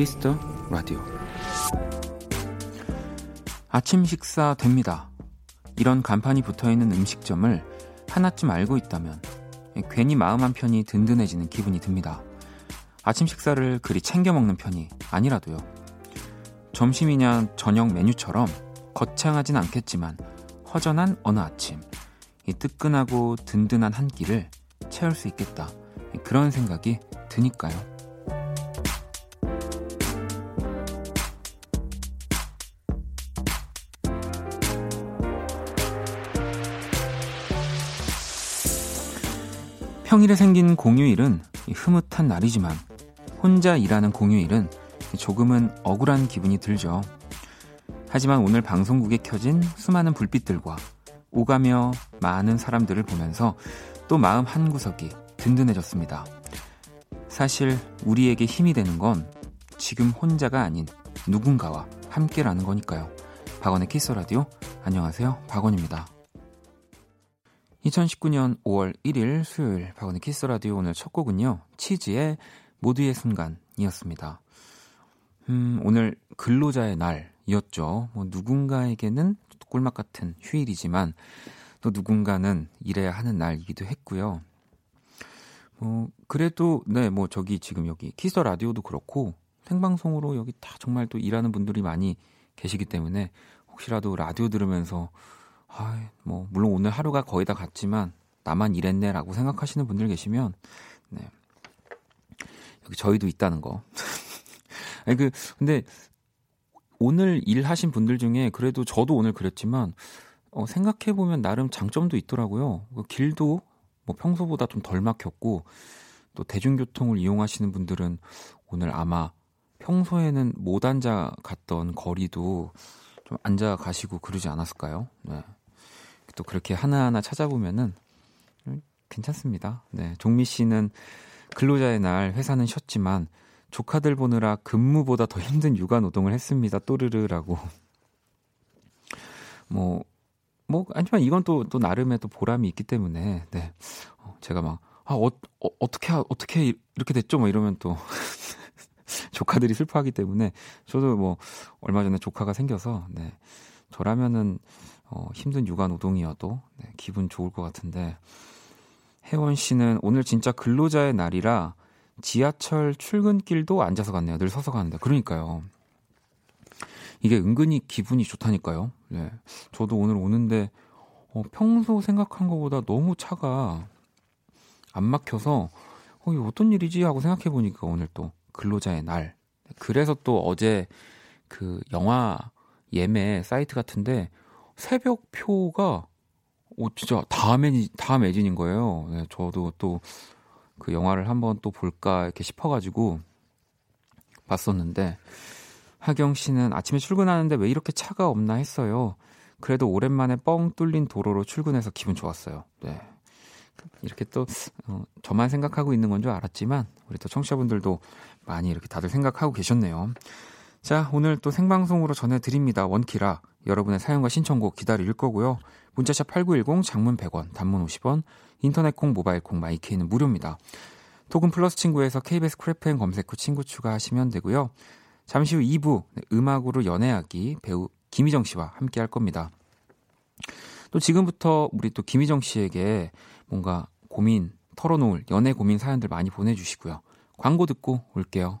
Kiss the Radio 아침 식사 됩니다. 이런 간판이 붙어 있는 음식점을 하나쯤 알고 있다면 괜히 마음 한 편이 든든해지는 기분이 듭니다. 아침 식사를 그리 챙겨 먹는 편이 아니라도요. 점심이나 저녁 메뉴처럼 거창하진 않겠지만 허전한 어느 아침 이 뜨끈하고 든든한 한 끼를 채울 수 있겠다. 그런 생각이 드니까요. 평일에 생긴 공휴일은 흐뭇한 날이지만 혼자 일하는 공휴일은 조금은 억울한 기분이 들죠. 하지만 오늘 방송국에 켜진 수많은 불빛들과 오가며 많은 사람들을 보면서 또 마음 한구석이 든든해졌습니다. 사실 우리에게 힘이 되는 건 지금 혼자가 아닌 누군가와 함께라는 거니까요. 박원의 Kiss the Radio 안녕하세요. 박원입니다. 2019년 5월 1일 수요일 박원의 Kiss the Radio 오늘 첫 곡은요. 치즈의 모두의 순간이었습니다. 음, 오늘 근로자의 날이었죠. 뭐 누군가에게는 꿀맛 같은 휴일이지만 또 누군가는 일해야 하는 날이기도 했고요. 뭐 그래도 네, 뭐 저기 지금 여기 키스 라디오도 그렇고 생방송으로 여기 다 정말 또 일하는 분들이 많이 계시기 때문에 혹시라도 라디오 들으면서 아, 뭐 물론 오늘 하루가 거의 다 갔지만 나만 일했네라고 생각하시는 분들 계시면 네. 여기 저희도 있다는 거. 아니 그 근데 오늘 일하신 분들 중에 그래도 저도 오늘 그랬지만 어, 생각해 보면 나름 장점도 있더라고요. 그 길도 뭐 평소보다 좀 덜 막혔고 또 대중교통을 이용하시는 분들은 오늘 아마 평소에는 못 앉아 갔던 거리도 좀 앉아 가시고 그러지 않았을까요? 네. 또 그렇게 하나하나 찾아보면은 괜찮습니다. 네. 종미 씨는 근로자의 날 회사는 쉬었지만 조카들 보느라 근무보다 더 힘든 육아 노동을 했습니다. 또르르라고. 뭐, 뭐, 아니지만 이건 또, 또 나름의 또 보람이 있기 때문에, 네. 어, 제가 막, 아, 어, 어, 어 떻게, 어떻게 이렇게 됐죠? 뭐 이러면 또, 조카들이 슬퍼하기 때문에, 저도 뭐, 얼마 전에 조카가 생겨서, 네. 저라면은, 어, 힘든 육아 노동이어도 네, 기분 좋을 것 같은데 혜원 씨는 오늘 진짜 근로자의 날이라 지하철 출근길도 앉아서 갔네요. 늘 서서 가는데. 그러니까요. 이게 은근히 기분이 좋다니까요. 네. 저도 오늘 오는데 어, 평소 생각한 것보다 너무 차가 안 막혀서 어, 이게 어떤 일이지 하고 생각해 보니까 오늘 또 근로자의 날. 그래서 또 어제 그 영화 예매 사이트 같은데 새벽 표가 오 진짜 다음 애 다음 애진인 거예요. 네, 저도 또 그 영화를 한번 또 볼까 이렇게 싶어가지고 봤었는데 하경 씨는 아침에 출근하는데 왜 이렇게 차가 없나 했어요. 그래도 오랜만에 뻥 뚫린 도로로 출근해서 기분 좋았어요. 네. 이렇게 또 어, 저만 생각하고 있는 건 줄 알았지만 우리 또 청취자분들도 많이 이렇게 다들 생각하고 계셨네요. 자, 오늘 또 생방송으로 전해드립니다. 원키라. 여러분의 사연과 신청곡 기다릴 거고요. 문자샵 8910 장문 100원, 단문 50원, 인터넷 콩, 모바일 콩, 마이케이는 무료입니다. 톡은 플러스 친구에서 KBS Cool FM 검색 후 친구 추가하시면 되고요. 잠시 후 2부 음악으로 연애하기 배우 김희정 씨와 함께 할 겁니다. 또 지금부터 우리 또 김희정 씨에게 뭔가 고민 털어놓을 연애 고민 사연들 많이 보내주시고요. 광고 듣고 올게요.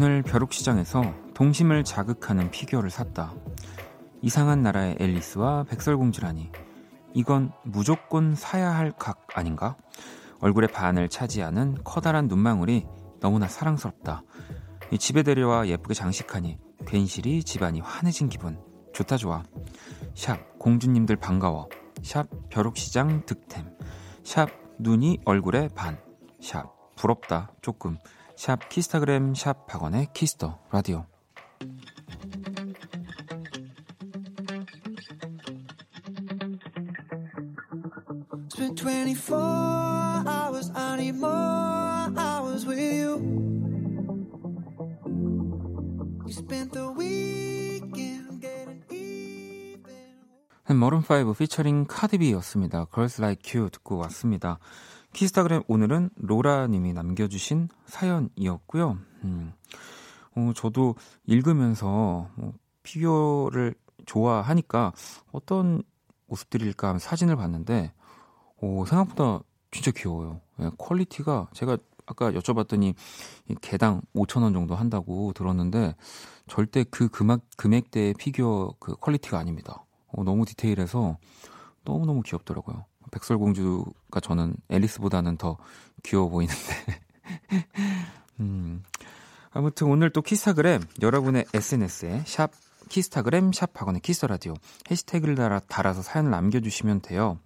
오늘 벼룩시장에서 동심을 자극하는 피규어를 샀다. 이상한 나라의 앨리스와 백설공주라니. 이건 무조건 사야 할 각 아닌가? 얼굴의 반을 차지하는 커다란 눈망울이 너무나 사랑스럽다. 집에 데려와 예쁘게 장식하니 괜시리 집안이 환해진 기분. 좋다 좋아. 샵 공주님들 반가워. 샵 벼룩시장 득템 샵 눈이 얼굴에 반샵 부럽다 조금 샵 키스타그램 샵 박원의 키스터 라디오 Spent 24 hours, I need more hours with you. You spent the weekend getting even. 머른5 피처링 카디비였습니다. Girls Like You 듣고 왔습니다. 키스타그램 오늘은 로라님이 남겨주신 사연이었고요. 음, 어, 저도 읽으면서 뭐, 피규어를 좋아하니까 어떤 모습들일까 하면 사진을 봤는데 오, 생각보다 진짜 귀여워요. 예, quality가 제가 아까 여쭤봤더니 개당 5천 원 정도 한다고 들었는데 절대 그 금액, 금액대의 피규어 그 quality가 아닙니다. 어, 너무 디테일해서 너무너무 귀엽더라고요. 백설공주가 저는 앨리스보다는 더 귀여워 보이는데. 음. 아무튼 오늘 또 키스타그램 여러분의 SNS에 샵 키스타그램 샵 박원의 Kiss the Radio 해시태그를 달아, 달아서 사연을 남겨주시면 돼요.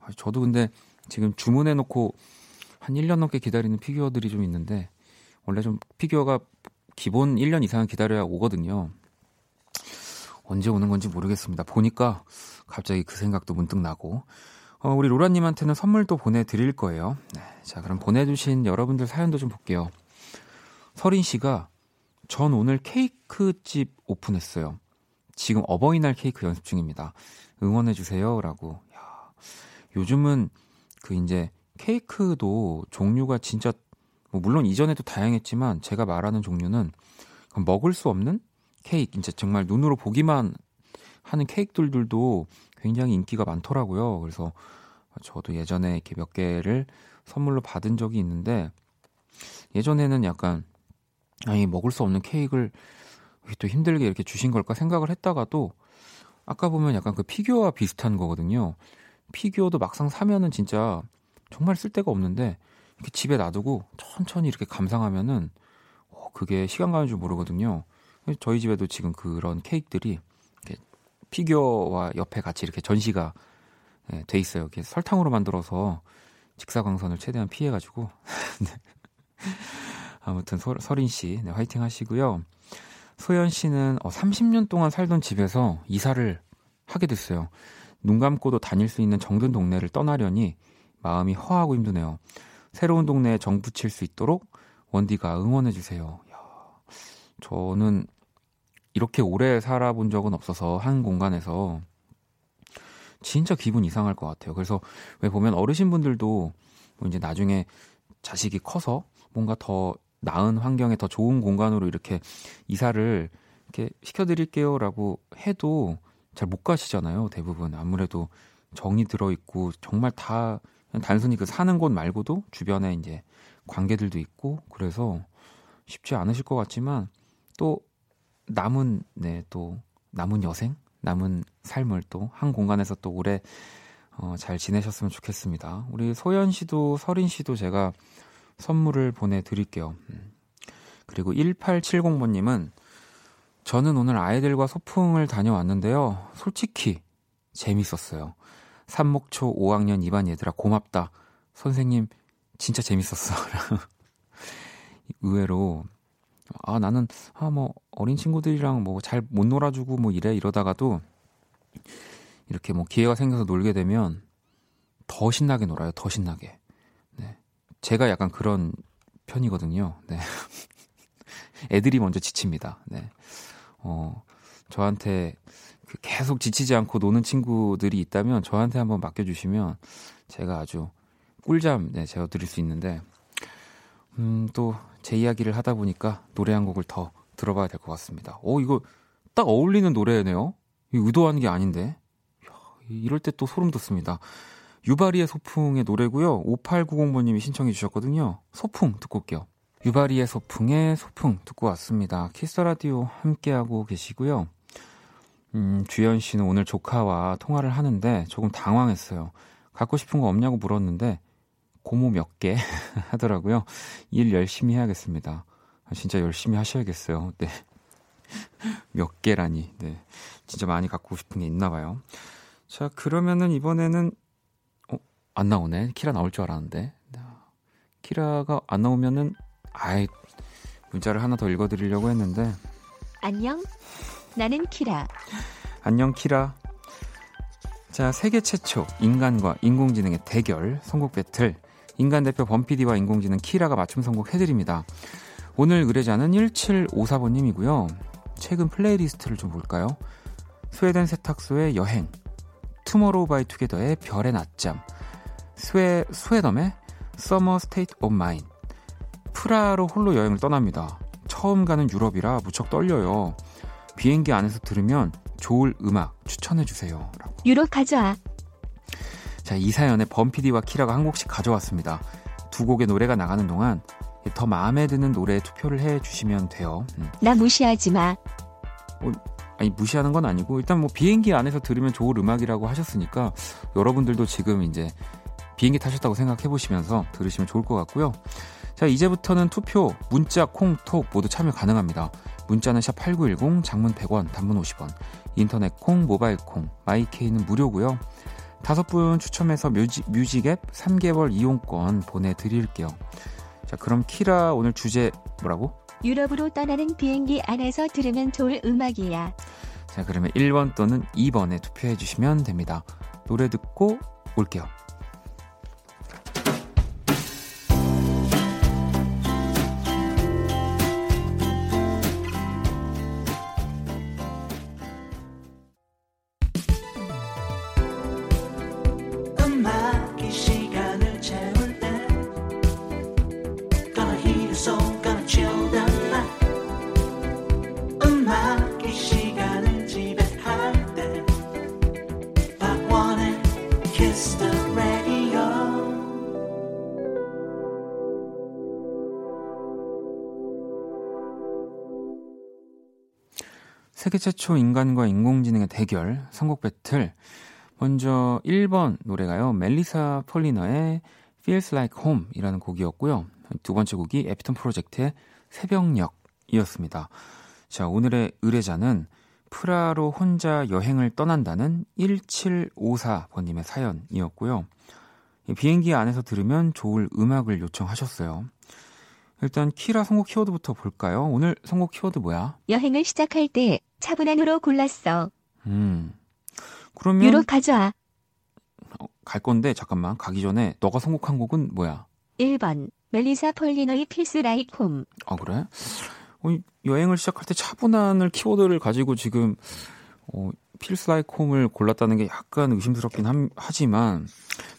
아, 저도 근데 지금 주문해놓고 한 1년 넘게 기다리는 피규어들이 좀 있는데 원래 좀 피규어가 기본 1년 이상 기다려야 오거든요. 언제 오는 건지 모르겠습니다. 보니까 갑자기 그 생각도 문득 나고 어, 우리 로라님한테는 선물도 보내드릴 거예요. 네, 자 그럼 보내주신 여러분들 사연도 좀 볼게요. 서린 씨가 전 오늘 케이크집 오픈했어요. 지금 어버이날 케이크 연습 중입니다. 응원해주세요 라고 요즘은 그 이제 케이크도 종류가 진짜 뭐 물론 이전에도 다양했지만 제가 말하는 종류는 먹을 수 없는 케이크, 이제 정말 눈으로 보기만 하는 케이크들도 굉장히 인기가 많더라고요. 그래서 저도 예전에 이렇게 몇 개를 선물로 받은 적이 있는데 예전에는 약간 아니 먹을 수 없는 케이크를 또 힘들게 이렇게 주신 걸까 생각을 했다가도 아까 보면 약간 그 피규어와 비슷한 거거든요. 피규어도 막상 사면은 진짜 정말 쓸 데가 없는데 이렇게 집에 놔두고 천천히 이렇게 감상하면은 어, 그게 시간 가는 줄 모르거든요. 저희 집에도 지금 그런 케이크들이 피규어와 옆에 같이 이렇게 전시가 네, 돼 있어요. 이렇게 설탕으로 만들어서 직사광선을 최대한 피해가지고 네. 아무튼 서, 서린 씨 네, 화이팅 하시고요. 소연 씨는 어, 30년 동안 살던 집에서 이사를 하게 됐어요. 눈 감고도 다닐 수 있는 정든 동네를 떠나려니 마음이 허하고 힘드네요. 새로운 동네에 정 붙일 수 있도록 원디가 응원해 주세요. 저는 이렇게 오래 살아본 적은 없어서 한 공간에서 진짜 기분 이상할 것 같아요. 그래서 왜 보면 어르신분들도 뭐 이제 나중에 자식이 커서 뭔가 더 나은 환경에 더 좋은 공간으로 이렇게 이사를 이렇게 시켜드릴게요라고 해도 잘 못 가시잖아요. 대부분 아무래도 정이 들어 있고 정말 다 단순히 그 사는 곳 말고도 주변에 이제 관계들도 있고 그래서 쉽지 않으실 것 같지만 또 남은 네 또 남은 여생 남은 삶을 또 한 공간에서 또 오래 어, 잘 지내셨으면 좋겠습니다. 우리 소연 씨도 서린 씨도 제가 선물을 보내드릴게요. 음. 그리고 1870번님은 저는 오늘 아이들과 소풍을 다녀왔는데요. 솔직히 재밌었어요. 삼목초 5학년 2반 얘들아 고맙다. 선생님 진짜 재밌었어. 의외로 아 나는 아 뭐 어린 친구들이랑 뭐 잘 못 놀아주고 뭐 이래 이러다가도 이렇게 뭐 기회가 생겨서 놀게 되면 더 신나게 놀아요. 더 신나게. 네. 제가 약간 그런 편이거든요. 네. 애들이 먼저 지칩니다. 네. 어, 저한테 그 계속 지치지 않고 노는 친구들이 있다면 저한테 한번 맡겨주시면 제가 아주 꿀잠 네, 제어 드릴 수 있는데 음, 또 제 이야기를 하다 보니까 노래 한 곡을 더 들어봐야 될 것 같습니다. 오, 이거 딱 어울리는 노래네요? 의도하는 게 아닌데. 이럴 때 또 소름 돋습니다. 유바리의 소풍의 노래고요. 5890번님이 신청해 주셨거든요. 소풍 듣고 올게요. 유바리의 소풍의 소풍 듣고 왔습니다. 키스 라디오 함께하고 계시고요. 음, 주연 씨는 오늘 조카와 통화를 하는데 조금 당황했어요. 갖고 싶은 거 없냐고 물었는데 고모 몇개 하더라고요. 일 열심히 해야겠습니다. 아, 진짜 열심히 하셔야겠어요. 네. 몇 개라니. 네. 진짜 많이 갖고 싶은 게 있나 봐요. 자, 그러면은 이번에는, 어, 안 나오네. 키라 나올 줄 알았는데. 키라가 안 나오면은, 아이, 문자를 하나 더 읽어 드리려고 했는데. 안녕. 나는 키라. 안녕, 키라. 자, 세계 최초 인간과 인공지능의 대결 선곡 배틀. 인간 대표 범피디와 인공지능 키라가 맞춤 선곡 해드립니다. 오늘 의뢰자는 1754번님이고요. 최근 playlist를 좀 볼까요? 스웨덴 세탁소의 여행, 투모로우 바이 투게더의 별의 낮잠, 스웨, 스웨덤의 Summer State of Mind, 프라하로 홀로 여행을 떠납니다. 처음 가는 유럽이라 무척 떨려요. 비행기 안에서 들으면 좋을 음악 추천해주세요. 유럽 가져와. 자, 이 사연에 범피디와 키라가 한 곡씩 가져왔습니다. 두 곡의 노래가 나가는 동안 더 마음에 드는 노래에 투표를 해 주시면 돼요. 음. 나 무시하지 마. 어, 아니 무시하는 건 아니고 일단 뭐 비행기 안에서 들으면 좋을 음악이라고 하셨으니까 여러분들도 지금 이제 비행기 타셨다고 생각해 보시면서 들으시면 좋을 것 같고요. 자, 이제부터는 투표, 문자, 콩, 톡 모두 참여 가능합니다. 문자는 샵8910, 장문 100원, 단문 50원, 인터넷 콩, 모바일 콩, My K는 무료고요. 다섯 분 추첨해서 뮤직, 뮤직앱 3개월 이용권 보내드릴게요. 자, 그럼 키라 오늘 주제 뭐라고? 유럽으로 떠나는 비행기 안에서 들으면 좋을 음악이야. 자, 그러면 1번 또는 2번에 투표해 주시면 됩니다. 노래 듣고 올게요. 세계 최초 인간과 인공지능의 대결, 선곡 배틀. 먼저 1번 노래가요. 멜리사 폴리너의 Feels Like Home 이라는 곡이었고요. 두 번째 곡이 에피톤 프로젝트의 새벽녘이었습니다. 자, 오늘의 의뢰자는 프라로 혼자 여행을 떠난다는 1754번님의 사연이었고요. 비행기 안에서 들으면 좋을 음악을 요청하셨어요. 일단 키라 선곡 키워드부터 볼까요? 오늘 선곡 키워드 뭐야? 여행을 시작할 때 차분한으로 골랐어. 음. 그러면 유럽 가져와. 어, 갈 건데 잠깐만 가기 전에 너가 선곡한 곡은 뭐야? 1번 Melissa Polinar의 Feels Like Home. 아 그래? 어, 여행을 시작할 때 차분한을 키워드를 가지고 지금 어, Feels Like Home을 골랐다는 게 약간 의심스럽긴 함, 하지만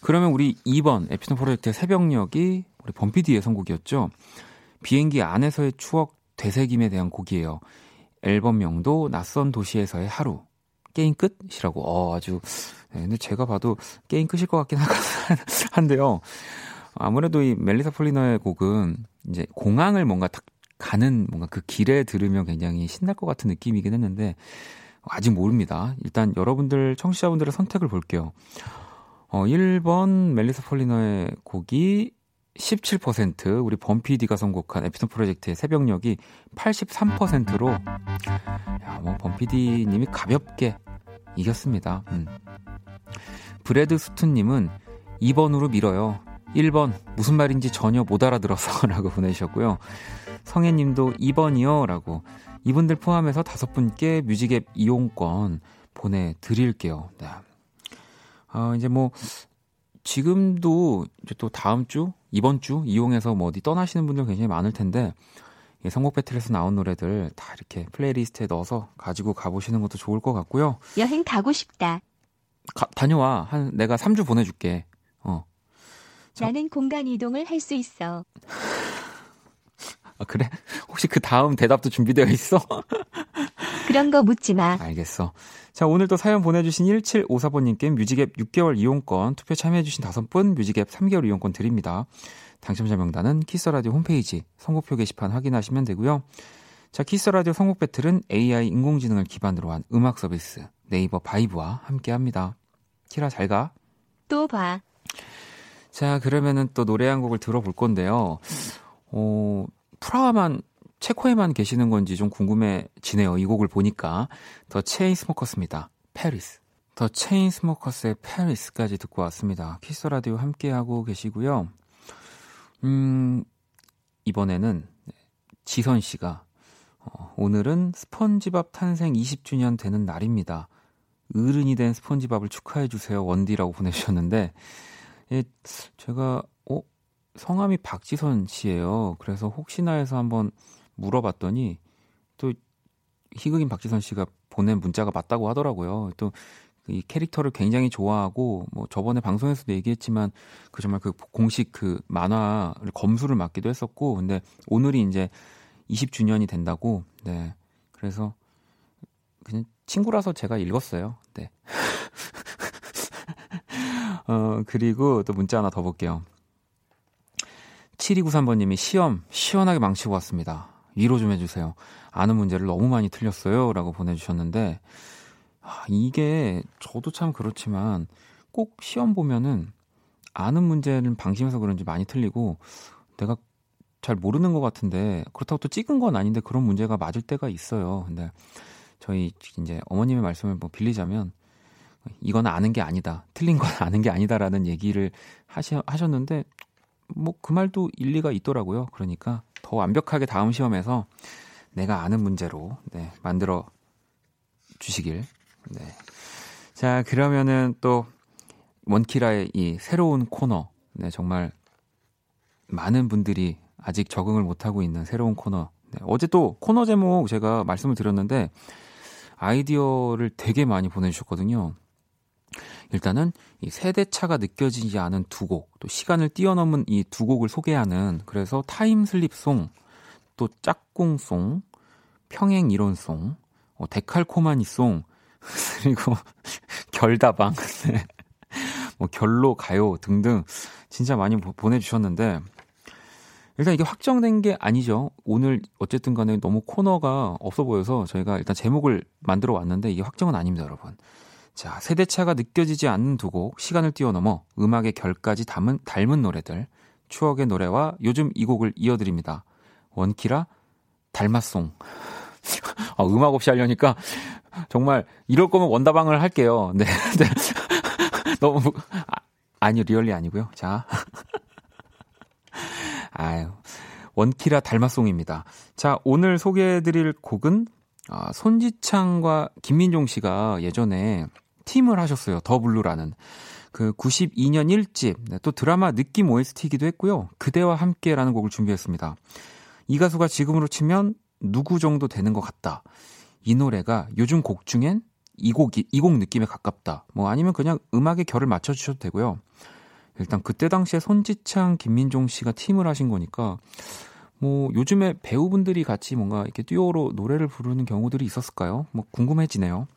그러면 우리 2번 에피톤 프로젝트의 새벽녘이 우리 범피디의 선곡이었죠. 비행기 안에서의 추억 되새김에 대한 곡이에요. 앨범명도 낯선 도시에서의 하루. 게임 끝이라고. 어, 아주. 네, 근데 제가 봐도 게임 끝일 것 같긴 한데요. 아무래도 이 멜리사 폴리너의 곡은 이제 공항을 뭔가 딱 가는 뭔가 그 길에 들으면 굉장히 신날 것 같은 느낌이긴 했는데 아직 모릅니다. 일단 여러분들 청취자분들의 선택을 볼게요. 어, 1번 멜리사 폴리너의 곡이 17% 우리 범피디가 선곡한 에피톤 프로젝트의 새벽녘이 83%로 야, 뭐 범피디님이 가볍게 이겼습니다. 음. 브레드 수투님은 2번으로 밀어요. 1번 무슨 말인지 전혀 못 알아들어서라고 보내주셨고요. 성혜님도 2번이요 라고 이분들 포함해서 다섯 분께 뮤직앱 이용권 보내드릴게요. 네. 어, 이제 뭐 지금도 이제 또 다음 주, 이번 주 이용해서 뭐 어디 떠나시는 분들 굉장히 많을 텐데 이 선곡 배틀에서 나온 노래들 다 이렇게 플레이리스트에 넣어서 가지고 가보시는 것도 좋을 것 같고요. 여행 가고 싶다. 가, 다녀와. 한 내가 3주 보내줄게. 어. 자. 나는 공간 이동을 할 수 있어. 아, 그래? 혹시 그 다음 대답도 준비되어 있어? 그런 거 묻지 마. 알겠어. 자, 오늘 또 사연 보내주신 1754번님께 뮤직앱 6개월 이용권, 투표 참여해주신 5분 뮤직앱 3개월 이용권 드립니다. 당첨자 명단은 키스라디오 홈페이지 선곡표 게시판 확인하시면 되고요. 자, 키스라디오 선곡 배틀은 AI 인공지능을 기반으로 한 음악 서비스 네이버 VIBE와 함께 합니다. 키라 잘 가. 또 봐. 자, 그러면은 또 노래 한 곡을 들어볼 건데요. 어, 프라하만 체코에만 계시는 건지 좀 궁금해지네요. 이 곡을 보니까 The Chainsmokers입니다. Paris. The Chainsmokers의 Paris까지 듣고 왔습니다. 키스 라디오 함께 하고 계시고요. 음, 이번에는 지선 씨가 어, 오늘은 스펀지밥 탄생 20주년 되는 날입니다. 어른이 된 스펀지밥을 축하해 주세요. 원디라고 보내주셨는데 예, 제가 어 성함이 박지선 씨예요. 그래서 혹시나 해서 한번 물어봤더니 또 희극인 박지선 씨가 보낸 문자가 맞다고 하더라고요. 또 이 캐릭터를 굉장히 좋아하고 뭐 저번에 방송에서도 얘기했지만 그 정말 그 공식 그 만화를 검수를 맡기도 했었고 근데 오늘이 이제 20주년이 된다고 네 그래서 그냥 친구라서 제가 읽었어요. 네. 어 그리고 또 문자 하나 더 볼게요. 7293번님이 시험 시원하게 망치고 왔습니다. 위로 좀 해주세요. 아는 문제를 너무 많이 틀렸어요. 라고 보내주셨는데, 아, 이게 저도 참 그렇지만 꼭 시험 보면은 아는 문제는 방심해서 그런지 많이 틀리고 내가 잘 모르는 것 같은데 그렇다고 또 찍은 건 아닌데 그런 문제가 맞을 때가 있어요. 근데 저희 이제 어머님의 말씀을 뭐 빌리자면 이건 아는 게 아니다. 틀린 건 아는 게 아니다라는 얘기를 하시, 하셨는데 뭐 그 말도 일리가 있더라고요. 그러니까 더 완벽하게 다음 시험에서 내가 아는 문제로 네, 만들어 주시길. 네. 자, 그러면은 또 원키라의 이 새로운 코너. 네, 정말 많은 분들이 아직 적응을 못하고 있는 새로운 코너. 네, 어제 또 코너 제목 제가 말씀을 드렸는데 아이디어를 되게 많이 보내주셨거든요. 일단은 이 세대차가 느껴지지 않은 두 곡, 또 시간을 뛰어넘은 이 두 곡을 소개하는 그래서 타임슬립송, 또 짝꿍송, 평행 이론송, 어, 데칼코마니송, 그리고 결다방, 네. 뭐 결로 가요 등등 진짜 많이 보내주셨는데 일단 이게 확정된 게 아니죠. 오늘 어쨌든 간에 너무 코너가 없어 보여서 저희가 일단 제목을 만들어 왔는데 이게 확정은 아닙니다, 여러분. 자, 세대차가 느껴지지 않는 두 곡, 시간을 뛰어넘어 음악의 결까지 담은 닮은 노래들, 추억의 노래와 요즘 이 곡을 이어드립니다. 원키라, 닮았song. 아, 음악 없이 하려니까 정말 이럴 거면 원다방을 할게요. 네. 네. 너무, 아, 아니요, really 아니고요. 자. 아유. 원키라 닮았song입니다. 자, 오늘 소개해드릴 곡은 아, 손지창과 김민종 씨가 예전에 팀을 하셨어요. The Blue라는. 그 92년 1집, 네, 또 드라마 느낌 OST이기도 했고요. 그대와 함께라는 곡을 준비했습니다. 이 가수가 지금으로 치면 누구 정도 되는 것 같다. 이 노래가 요즘 곡 중엔 이 곡이, 이 곡 느낌에 가깝다. 뭐 아니면 그냥 음악의 결을 맞춰주셔도 되고요. 일단 그때 당시에 손지창, 김민종 씨가 팀을 하신 거니까 뭐 요즘에 배우분들이 같이 뭔가 이렇게 듀오로 노래를 부르는 경우들이 있었을까요? 뭐 궁금해지네요.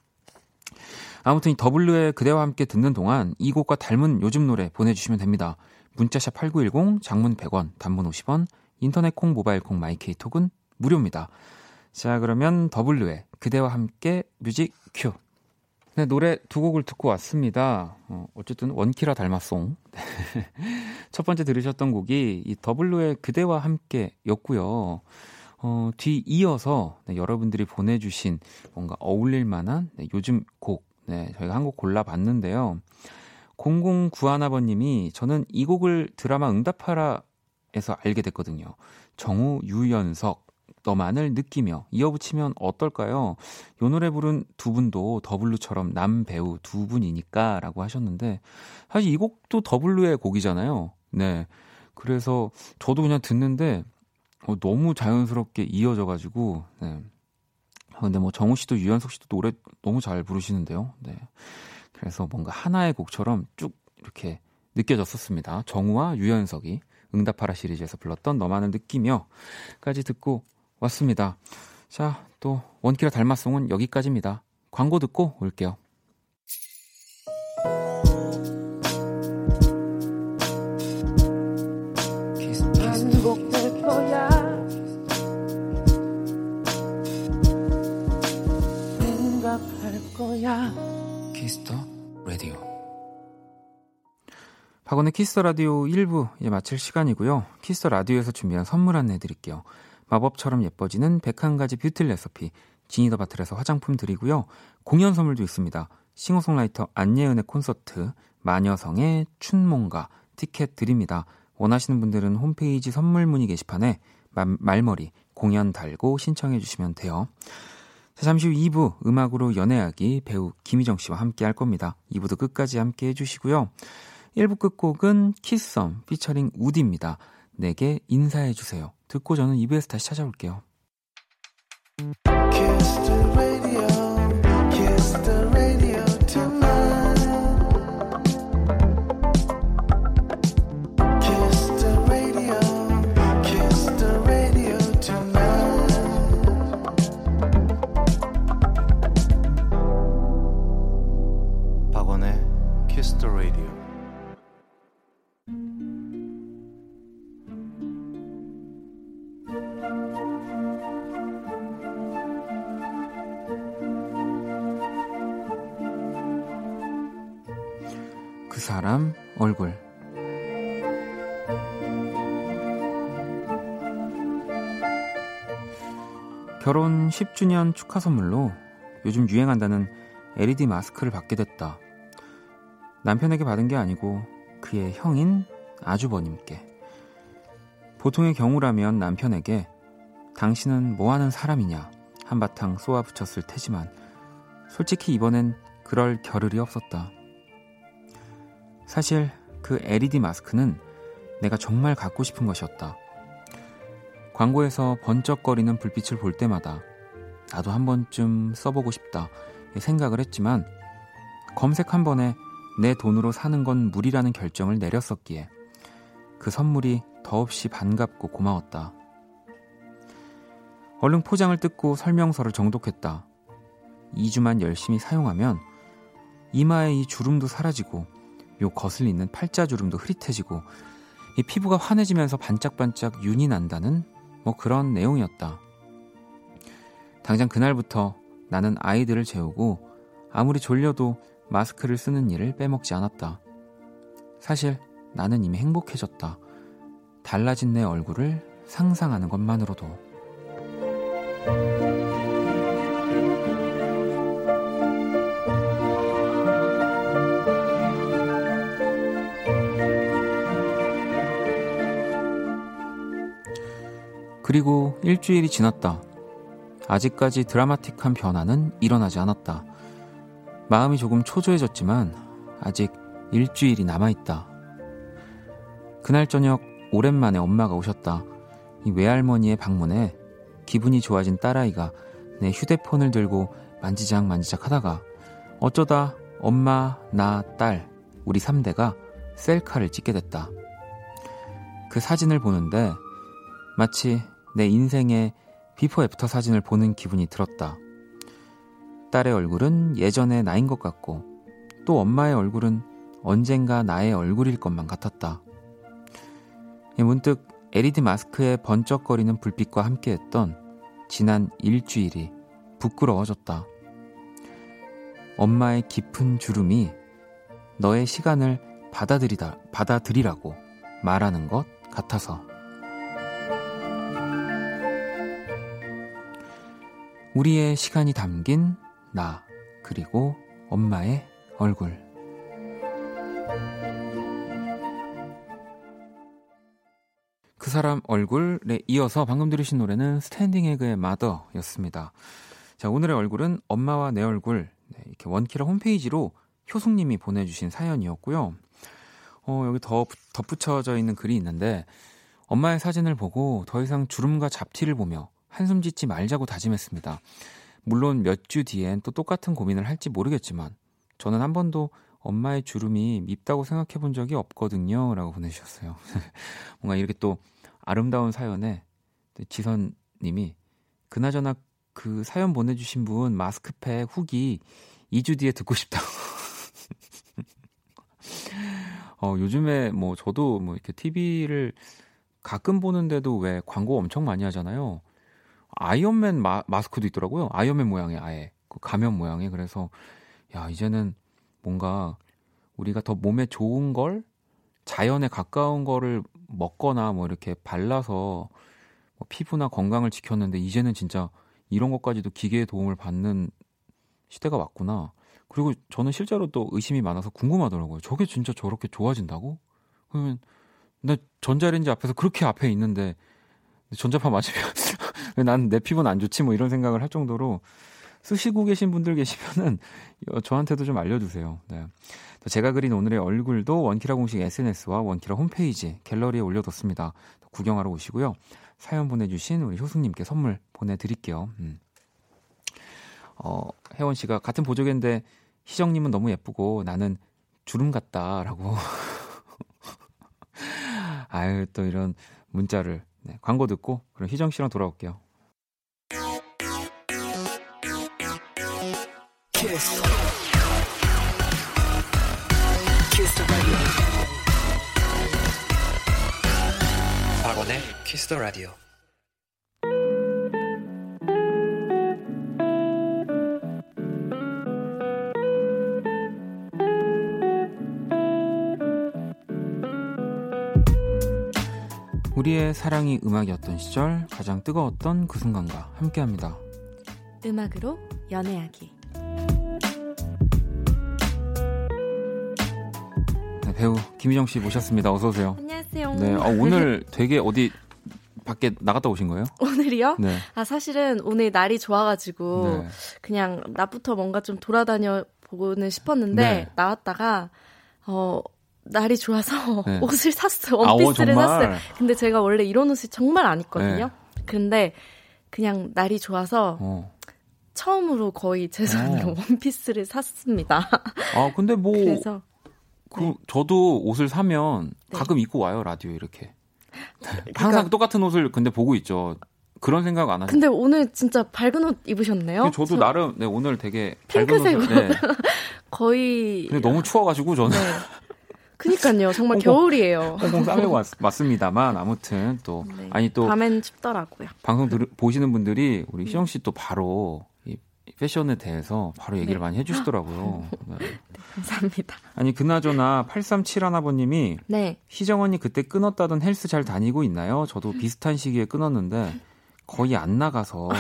아무튼 이 W의 그대와 함께 듣는 동안 이 곡과 닮은 요즘 노래 보내주시면 됩니다. 문자샵 8910, 장문 100원, 단문 50원, 인터넷 콩, 모바일 콩, My K 톡은 무료입니다. 자, 그러면 W의 그대와 함께 music cue. 네, 노래 두 곡을 듣고 왔습니다. 어, 어쨌든 원키라 닮았song. 첫 번째 들으셨던 곡이 이 W의 그대와 함께 였고요. 어, 뒤 이어서 네, 여러분들이 보내주신 뭔가 어울릴 만한 네, 요즘 곡 네, 저희가 한 곡 골라봤는데요. 0091번님이 저는 이 곡을 드라마 응답하라에서 알게 됐거든요. 정우, 유연석, 너만을 느끼며 이어붙이면 어떨까요? 요 노래 부른 두 분도 더블루처럼 남 배우 두 분이니까 라고 하셨는데 사실 이 곡도 더블루의 곡이잖아요. 네. 그래서 저도 그냥 듣는데 어, 너무 자연스럽게 이어져가지고 네. 아, 근데 뭐 정우 씨도 유연석 씨도 노래 너무 잘 부르시는데요. 네. 그래서 뭔가 하나의 곡처럼 쭉 이렇게 느껴졌었습니다. 정우와 유연석이 응답하라 시리즈에서 불렀던 너만을 느끼며까지 듣고 왔습니다. 자, 또 원키라 달마송은 여기까지입니다. 광고 듣고 올게요. 박원의 Kiss the Radio 1부 이제 마칠 시간이고요. Kiss the Radio에서 준비한 선물 안내 드릴게요. 마법처럼 예뻐지는 101가지 뷰티 레시피 Genie the Bottle에서 화장품 드리고요. 공연 선물도 있습니다. 싱어송라이터 안예은의 콘서트 마녀성의 춘몽가 티켓 드립니다. 원하시는 분들은 홈페이지 선물 문의 게시판에 말머리 공연 달고 신청해 주시면 돼요. 자, 잠시 후 2부 음악으로 연애하기 배우 김희정 씨와 함께 할 겁니다. 2부도 끝까지 함께 해 주시고요. 1부 끝곡은 키썸 피처링 우디입니다. 내게 인사해 주세요. 듣고 저는 2부에서 다시 찾아올게요. 사람 얼굴 결혼 10주년 축하 선물로 요즘 유행한다는 LED 마스크를 받게 됐다. 남편에게 받은 게 아니고 그의 형인 아주버님께. 보통의 경우라면 남편에게 당신은 뭐 하는 사람이냐 한바탕 쏘아 붙였을 테지만 솔직히 이번엔 그럴 겨를이 없었다. 사실 그 LED 마스크는 내가 정말 갖고 싶은 것이었다. 광고에서 번쩍거리는 불빛을 볼 때마다 나도 한 번쯤 써보고 싶다 생각을 했지만 검색 한 번에 내 돈으로 사는 건 무리라는 결정을 내렸었기에 그 선물이 더없이 반갑고 고마웠다. 얼른 포장을 뜯고 설명서를 정독했다. 2주만 열심히 사용하면 이마에 이 주름도 사라지고 요 거슬리는 팔자주름도 흐릿해지고 이 피부가 환해지면서 반짝반짝 윤이 난다는 뭐 그런 내용이었다. 당장 그날부터 나는 아이들을 재우고 아무리 졸려도 마스크를 쓰는 일을 빼먹지 않았다. 사실 나는 이미 행복해졌다. 달라진 내 얼굴을 상상하는 것만으로도. 그리고 일주일이 지났다. 아직까지 드라마틱한 변화는 일어나지 않았다. 마음이 조금 초조해졌지만 아직 일주일이 남아있다. 그날 저녁 오랜만에 엄마가 오셨다. 이 외할머니의 방문에 기분이 좋아진 딸아이가 내 휴대폰을 들고 만지작 만지작 하다가 어쩌다 엄마, 나, 딸, 우리 3대가 셀카를 찍게 됐다. 그 사진을 보는데 마치 내 인생의 before after 사진을 보는 기분이 들었다. 딸의 얼굴은 예전의 나인 것 같고 또 엄마의 얼굴은 언젠가 나의 얼굴일 것만 같았다. 문득 LED 마스크의 번쩍거리는 불빛과 함께했던 지난 일주일이 부끄러워졌다. 엄마의 깊은 주름이 너의 시간을 받아들이다, 받아들이라고 말하는 것 같아서. 우리의 시간이 담긴 나, 그리고 엄마의 얼굴. 그 사람 얼굴에 이어서 방금 들으신 노래는 Standing Egg의 Mother였습니다. 자, 오늘의 얼굴은 엄마와 내 얼굴. 네, 이렇게 원키라 홈페이지로 효숙님이 보내주신 사연이었고요. 어, 여기 더 덧붙여져 있는 글이 있는데, 엄마의 사진을 보고 더 이상 주름과 잡티를 보며 한숨 짓지 말자고 다짐했습니다. 물론 몇 주 뒤엔 또 똑같은 고민을 할지 모르겠지만 저는 한 번도 엄마의 주름이 밉다고 생각해 본 적이 없거든요. 라고 보내주셨어요. 뭔가 이렇게 또 아름다운 사연에 지선 님이 그나저나 그 사연 보내주신 분 마스크팩 후기 2주 뒤에 듣고 싶다고. 어, 요즘에 뭐 저도 뭐 이렇게 TV를 가끔 보는데도 왜 광고 엄청 많이 하잖아요. 아이언맨 마, 마스크도 있더라고요. 아이언맨 모양의 아예 그 가면 모양의 그래서 야 이제는 뭔가 우리가 더 몸에 좋은 걸 자연에 가까운 거를 먹거나 뭐 이렇게 발라서 뭐 피부나 건강을 지켰는데 이제는 진짜 이런 것까지도 기계의 도움을 받는 시대가 왔구나. 그리고 저는 실제로 또 의심이 많아서 궁금하더라고요. 저게 진짜 저렇게 좋아진다고? 그러면 나 전자레인지 앞에서 그렇게 앞에 있는데 전자파 맞으면 난 내 피부는 안 좋지 뭐 이런 생각을 할 정도로 쓰시고 계신 분들 계시면은 저한테도 좀 알려주세요. 네. 제가 그린 오늘의 얼굴도 원키라 공식 SNS와 원키라 홈페이지 갤러리에 올려뒀습니다. 구경하러 오시고요. 사연 보내주신 우리 효숙님께 선물 보내드릴게요. 음. 어, 혜원 씨가 같은 보조개인데 희정님은 너무 예쁘고 나는 주름 같다라고. 아유 또 이런 문자를 네, 광고 듣고 그럼 희정 씨랑 돌아올게요. 키스. 키스 박원의 Kiss the Radio. 우리의 사랑이 음악이었던 시절 가장 뜨거웠던 그 순간과 함께합니다. 음악으로 연애하기. 배우 김희정 씨 모셨습니다. 어서 오세요. 안녕하세요. 네, 어, 오늘 되게 어디 밖에 나갔다 오신 거예요? 오늘이요? 네. 아 사실은 오늘 날이 좋아가지고 네. 그냥 낮부터 뭔가 좀 돌아다녀 보고는 싶었는데 네. 나왔다가 어 날이 좋아서 네. 옷을 샀어요. 아, 원피스를 아, 샀어요. 근데 제가 원래 이런 옷을 정말 안 입거든요. 네. 근데 그냥 날이 좋아서 어. 처음으로 거의 제 손으로 어. 원피스를 샀습니다. 아, 근데 뭐 그래서 그 네. 저도 옷을 사면 네. 가끔 입고 와요, 라디오 이렇게. 그러니까, 항상 똑같은 옷을 근데 보고 있죠. 그런 생각 안 하죠. 근데 오늘 진짜 밝은 옷 입으셨네요. 저도 저... 나름 네, 오늘 되게 핑크색 옷. 네. 거의 근데 너무 추워가지고 저는 네. 그니까요. 정말 겨울이에요. 꽁꽁 싸매고 왔, 왔습니다만 아무튼 또 네, 아니 또 밤엔 춥더라고요. 방송 들, 보시는 분들이 우리 네. 희정 씨또 바로 이 패션에 대해서 바로 얘기를 네. 많이 해주시더라고요. 네. 네, 감사합니다. 아니 그나저나 8371아버님이 네. 희정 언니 그때 끊었다던 헬스 잘 다니고 있나요? 저도 비슷한 시기에 끊었는데 거의 안 나가서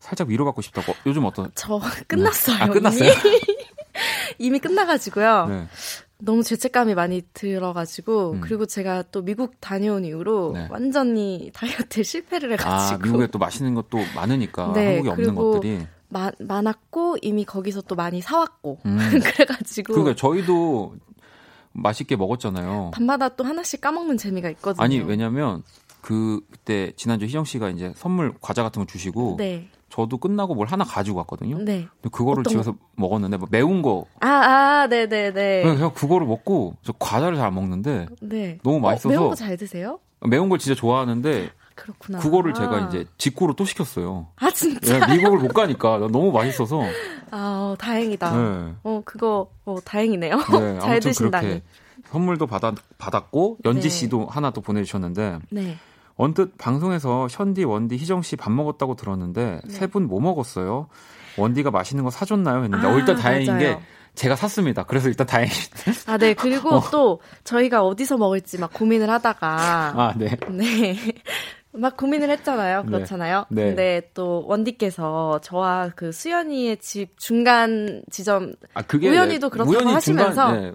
살짝 위로받고 싶다고. 요즘 어떤? 저 끝났어요. 아 끝났어요? 이미, 이미 끝나가지고요. 네. 너무 죄책감이 많이 들어가지고 음. 그리고 제가 또 미국 다녀온 이후로 네. 완전히 다이어트에 실패를 해가지고 아, 미국에 또 맛있는 것도 많으니까 네, 한국에 없는 것들이 마, 많았고 이미 거기서 또 많이 사왔고 음. 그래가지고 그러니까 저희도 맛있게 먹었잖아요. 밤마다 또 하나씩 까먹는 재미가 있거든요. 아니 왜냐면 그 그때 지난주 희정 씨가 이제 선물 과자 같은 거 주시고 네. 저도 끝나고 뭘 하나 가지고 왔거든요. 네. 근데 그거를 집에서 거? 먹었는데 뭐 매운 거. 아, 아, 네, 네, 네. 그래서 그거를 먹고 저 과자를 잘 안 먹는데 네. 너무 맛있어서 어, 매운 거 잘 드세요? 매운 걸 진짜 좋아하는데 그렇구나. 그거를 제가 이제 직구로 또 시켰어요. 아 진짜? 미국을 못 가니까 너무 맛있어서. 아 어, 다행이다. 네. 어 그거 어, 다행이네요. 네, 잘 드신다니. 선물도 받았, 받았고 연지 네. 씨도 하나 또 보내주셨는데. 네. 언뜻 방송에서 션디, 원디, 희정 씨 밥 먹었다고 들었는데 네. 세분 뭐 먹었어요? 원디가 맛있는 거 사줬나요? 했는데 아, 어, 일단 다행인 맞아요. 게 제가 샀습니다. 그래서 일단 다행입니다. 아, 네. 그리고 어. 또 저희가 어디서 먹을지 막 고민을 하다가 아, 네. 네. 막 고민을 했잖아요. 네. 그렇잖아요. 네. 네. 근데 또 원디께서 저와 그 수연이의 집 중간 지점 아, 그게 우연히도 그렇다고 우연히 하시면서 중간, 네.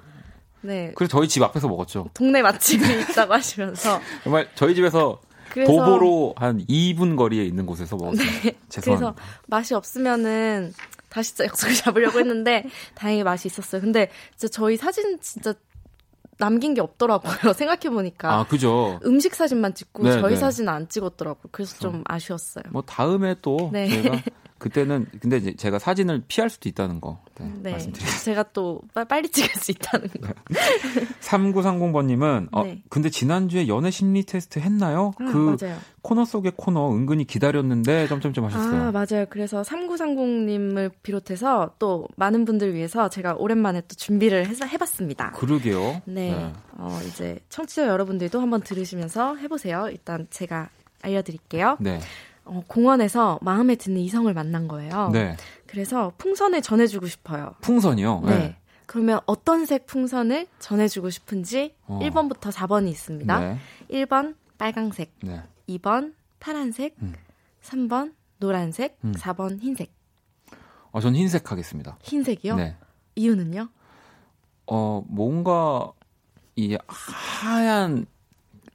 네. 그래서 저희 집 앞에서 먹었죠. 동네 맛집이 있다고 하시면서 정말 저희 집에서 그래서, 도보로 한 2분 거리에 있는 곳에서 먹었어요. 네. 그래서 맛이 없으면은 다시 약속을 잡으려고 했는데 다행히 맛이 있었어요. 근데 진짜 저희 사진 진짜 남긴 게 없더라고요. 생각해 보니까. 아, 그죠. 음식 사진만 찍고 네, 저희 네. 사진 안 찍었더라고요. 그래서 좀 아쉬웠어요. 뭐 다음에 또 네. 제가 그때는 근데 이제 제가 사진을 피할 수도 있다는 거 네, 네. 말씀드리겠습니다. 제가 또 빨리 찍을 수 있다는 거. 3930번님은 어, 네. 근데 지난주에 연애 심리 테스트 했나요? 아, 그 맞아요. 코너 속의 코너 은근히 기다렸는데 점점점 하셨어요. 아 맞아요. 그래서 3930님을 비롯해서 또 많은 분들 위해서 제가 오랜만에 또 준비를 해서 해봤습니다. 그러게요. 네. 네. 어, 이제 청취자 여러분들도 한번 들으시면서 해보세요. 일단 제가 알려드릴게요. 네. 어, 공원에서 마음에 드는 이성을 만난 거예요. 네. 그래서 풍선을 전해주고 싶어요. 풍선이요? 네. 네. 그러면 어떤 색 풍선을 전해주고 싶은지 어. 1번부터 4번이 있습니다. 네. 1번 빨강색, 네. 2번 파란색, 음. 3번 노란색, 음. 4번 흰색. 어, 전 흰색 하겠습니다. 흰색이요? 네. 이유는요? 어, 뭔가 이 하얀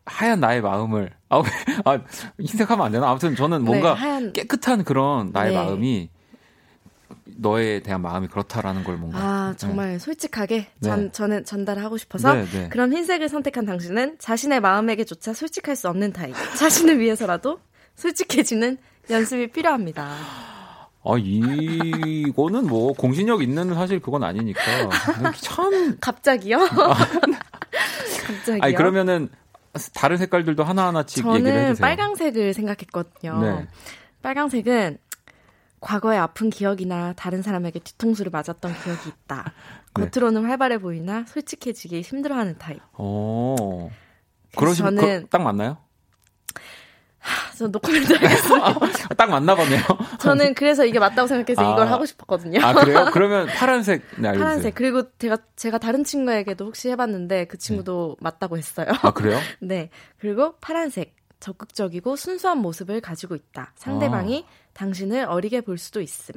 하얀 나의 마음을 아, 아 흰색하면 안 되나? 아무튼 저는 네, 뭔가 네, 하얀... 깨끗한 그런 나의 네. 마음이 너에 대한 마음이 그렇다라는 걸 뭔가 아 정말 네. 솔직하게 전, 네. 저는 전달하고 싶어서 네, 그럼 흰색을 선택한 당신은 자신의 마음에게조차 솔직할 수 없는 타입 자신을 위해서라도 솔직해지는 연습이 필요합니다. 아, 이거는 뭐 공신력 있는 사실 그건 아니니까 참 갑자기요? 갑자기요? 아니 그러면은 다른 색깔들도 하나하나씩 얘기를 해주세요. 저는 빨강색을 생각했거든요. 네. 빨강색은 과거의 아픈 기억이나 다른 사람에게 뒤통수를 맞았던 기억이 있다. 네. 겉으로는 활발해 보이나 솔직해지기 힘들어하는 타입. 오. 그러시면 저는 그, 딱 맞나요? 저 노코멘트 하겠습니다. 아, 딱 맞나 보네요. 저는 그래서 이게 맞다고 생각해서 아, 이걸 하고 싶었거든요. 아, 그래요? 그러면 파란색, 네. 파란색. 그리고 제가, 제가 다른 친구에게도 혹시 해봤는데 그 친구도 네. 맞다고 했어요. 아, 그래요? 네. 그리고 파란색. 적극적이고 순수한 모습을 가지고 있다. 상대방이 아. 당신을 어리게 볼 수도 있음.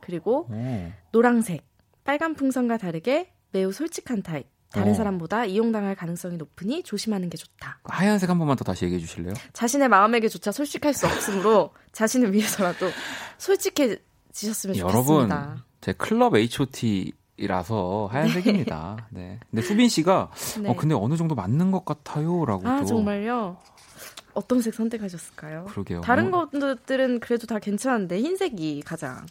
그리고 오. 노랑색. 빨간 풍선과 다르게 매우 솔직한 타입. 다른 어. 사람보다 이용당할 가능성이 높으니 조심하는 게 좋다. 하얀색 한 번만 더 다시 얘기해 주실래요? 자신의 마음에게조차 솔직할 수 없으므로 자신을 위해서라도 솔직해지셨으면 좋겠습니다. 여러분, 제 클럽 H.O.T. 라서 하얀색입니다. 네. 네. 근데 수빈 씨가 네. 어 근데 어느 정도 맞는 것 같아요라고 아, 정말요? 어떤 색 선택하셨을까요? 그러게요. 다른 뭐... 것들은 그래도 다 괜찮은데 흰색이 가장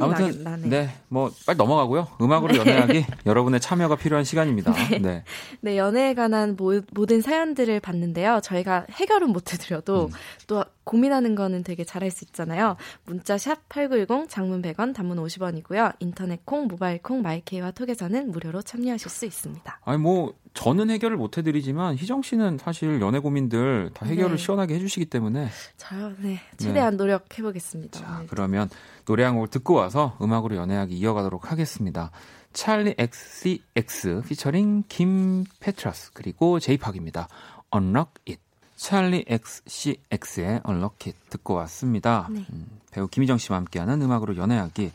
아무튼 나네. 네, 뭐 빨리 넘어가고요. 음악으로 네. 연애하기 여러분의 참여가 필요한 시간입니다. 네, 네. 네 연애에 관한 모, 든 사연들을 봤는데요. 저희가 해결은 못 해드려도 음. 또 고민하는 거는 되게 잘할 수 있잖아요. 문자 샵 #8910 장문 100원, 단문 50원이고요. 인터넷 콩, 모바일 콩, 마이케이와 톡에서는 무료로 참여하실 수 있습니다. 아니 뭐 저는 해결을 못 해드리지만 희정 씨는 사실 연애 고민들 다 해결을 네. 시원하게 해주시기 때문에 저요, 네 최대한 네. 노력해보겠습니다. 자, 오늘. 그러면 노래 한 곡을 듣고 와서 음악으로 연애하기 이어가도록 하겠습니다. 찰리 XCX 피처링 김 페트라스 그리고 제이팍입니다. Unlock It. 찰리 XCX의 Unlock It 듣고 왔습니다. 네. 음, 배우 김희정 씨와 함께하는 음악으로 연애하기.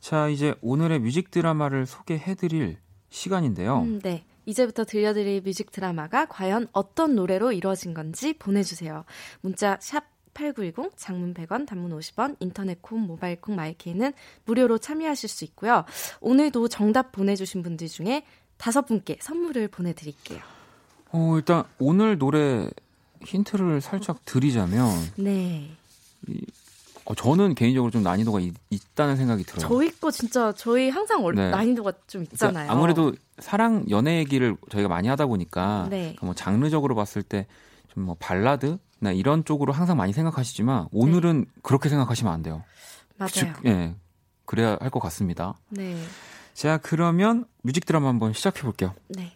자 이제 오늘의 뮤직 드라마를 소개해드릴 시간인데요. 음, 네. 이제부터 들려드릴 뮤직 드라마가 과연 어떤 노래로 이루어진 건지 보내주세요. 문자 샵 8910, 장문 100원, 단문 50원, 인터넷 콩, 모바일 콩, 마이케이는 무료로 참여하실 수 있고요. 오늘도 정답 보내주신 분들 중에 다섯 분께 선물을 보내드릴게요. 어, 일단 오늘 노래 힌트를 살짝 드리자면. 네. 이, 어, 저는 개인적으로 좀 난이도가 있, 다는 생각이 들어요. 저희 거 진짜 저희 항상 네. 난이도가 좀 그러니까 있잖아요. 그러니까 아무래도 사랑 연애 얘기를 저희가 많이 하다 보니까 네. 그러니까 뭐 장르적으로 봤을 때 좀 뭐 발라드나 이런 쪽으로 항상 많이 생각하시지만 오늘은 네. 그렇게 생각하시면 안 돼요. 맞아요. 즉, 예. 그래야 할 것 같습니다. 네. 자, 그러면 뮤직 드라마 한번 시작해 볼게요. 네.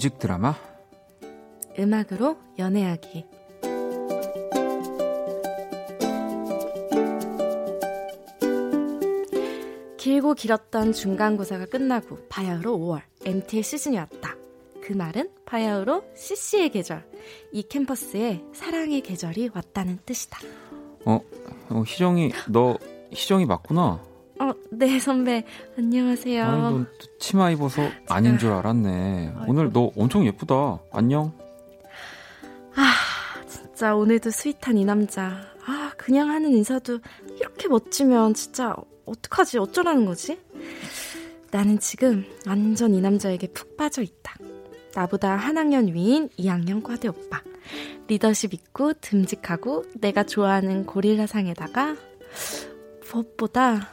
뮤직 드라마 음악으로 연애하기 길고 길었던 중간고사가 끝나고 바야흐로 5월 MT의 시즌이 왔다. 그 말은 바야흐로 CC의 계절, 이 캠퍼스에 사랑의 계절이 왔다는 뜻이다. 어, 어 희정이 너 희정이 맞구나. 어, 네, 선배. 안녕하세요. 아니, 너 치마 입어서 아닌 줄 알았네. 아이고. 오늘 너 엄청 예쁘다. 안녕. 아, 진짜 오늘도 스윗한 이 남자. 아, 그냥 하는 인사도 이렇게 멋지면 진짜 어떡하지? 어쩌라는 거지? 나는 지금 완전 이 남자에게 푹 빠져 있다. 나보다 한 학년 위인 2학년 과대 오빠. 리더십 있고 듬직하고 내가 좋아하는 고릴라 상에다가 무엇보다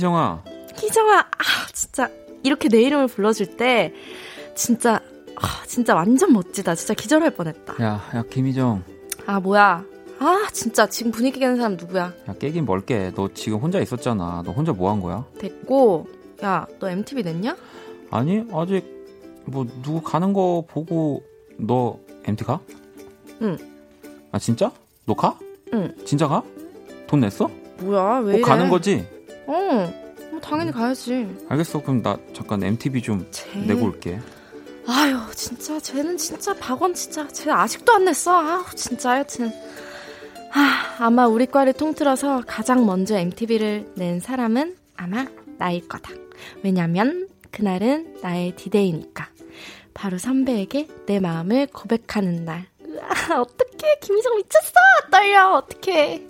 희정아. 희정아, 아, 진짜 이렇게 내 이름을 불러줄 때 진짜 아, 진짜 완전 멋지다. 진짜 기절할 뻔했다. 야, 야 김희정. 아 뭐야? 아 진짜 지금 분위기 깨는 사람 누구야? 야 깨긴 뭘 깨? 너 지금 혼자 있었잖아. 너 혼자 뭐 한 거야? 됐고, 야 너 MTV 냈냐? 아니 아직 뭐 누구 가는 거 보고 너 MT 가? 응. 아 진짜? 너 가? 응. 진짜 가? 돈 냈어? 뭐야 왜? 꼭 가는 거지? 어, 뭐 당연히 가야지. 알겠어. 그럼 나 잠깐 MTV 좀 쟤... 내고 올게. 아유, 진짜 쟤는 진짜 박원 진짜 쟤 아직도 안 냈어. 아, 진짜 하여튼. 아, 아마 우리 과를 통틀어서 가장 먼저 MTV를 낸 사람은 아마 나일 거다. 왜냐면 그날은 나의 디데이니까. 바로 선배에게 내 마음을 고백하는 날. 으아, 어떡해. 김희정 미쳤어. 떨려. 어떡해.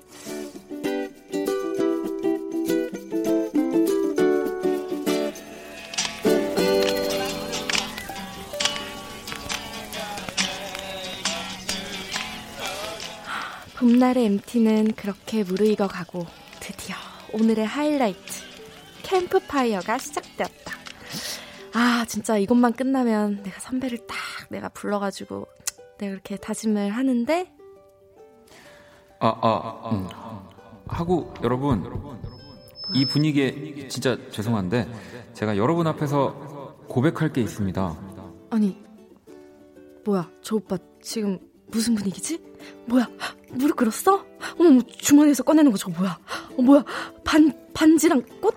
봄날의 MT는 그렇게 무르익어 가고 드디어 오늘의 하이라이트 캠프파이어가 시작되었다. 아 진짜 이것만 끝나면 내가 선배를 딱 내가 불러가지고 내가 이렇게 다짐을 하는데 아, 아, 아, 음. 하고 여러분 이 분위기에 진짜 죄송한데 제가 여러분 앞에서 고백할 게 있습니다. 아니 뭐야 저 오빠 지금 무슨 분위기지? 뭐야? 무릎 꿇었어? 어머, 주머니에서 꺼내는 거 저거 뭐야? 어, 뭐야? 반, 반지랑 꽃?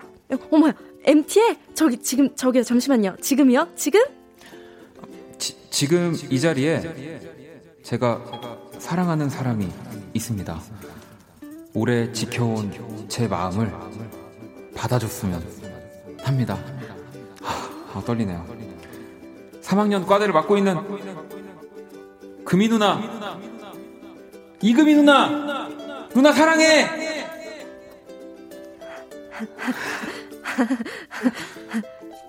어머야, MT에? 저기, 지금, 저기, 잠시만요. 지금이요? 지금? 지, 지금 이 자리에 제가 사랑하는 사람이 있습니다. 오래 지켜온 제 마음을 받아줬으면 합니다. 하, 아, 떨리네요. 3학년 과대를 맡고 있는 금이 누나, 이금이 누나, 누나 사랑해.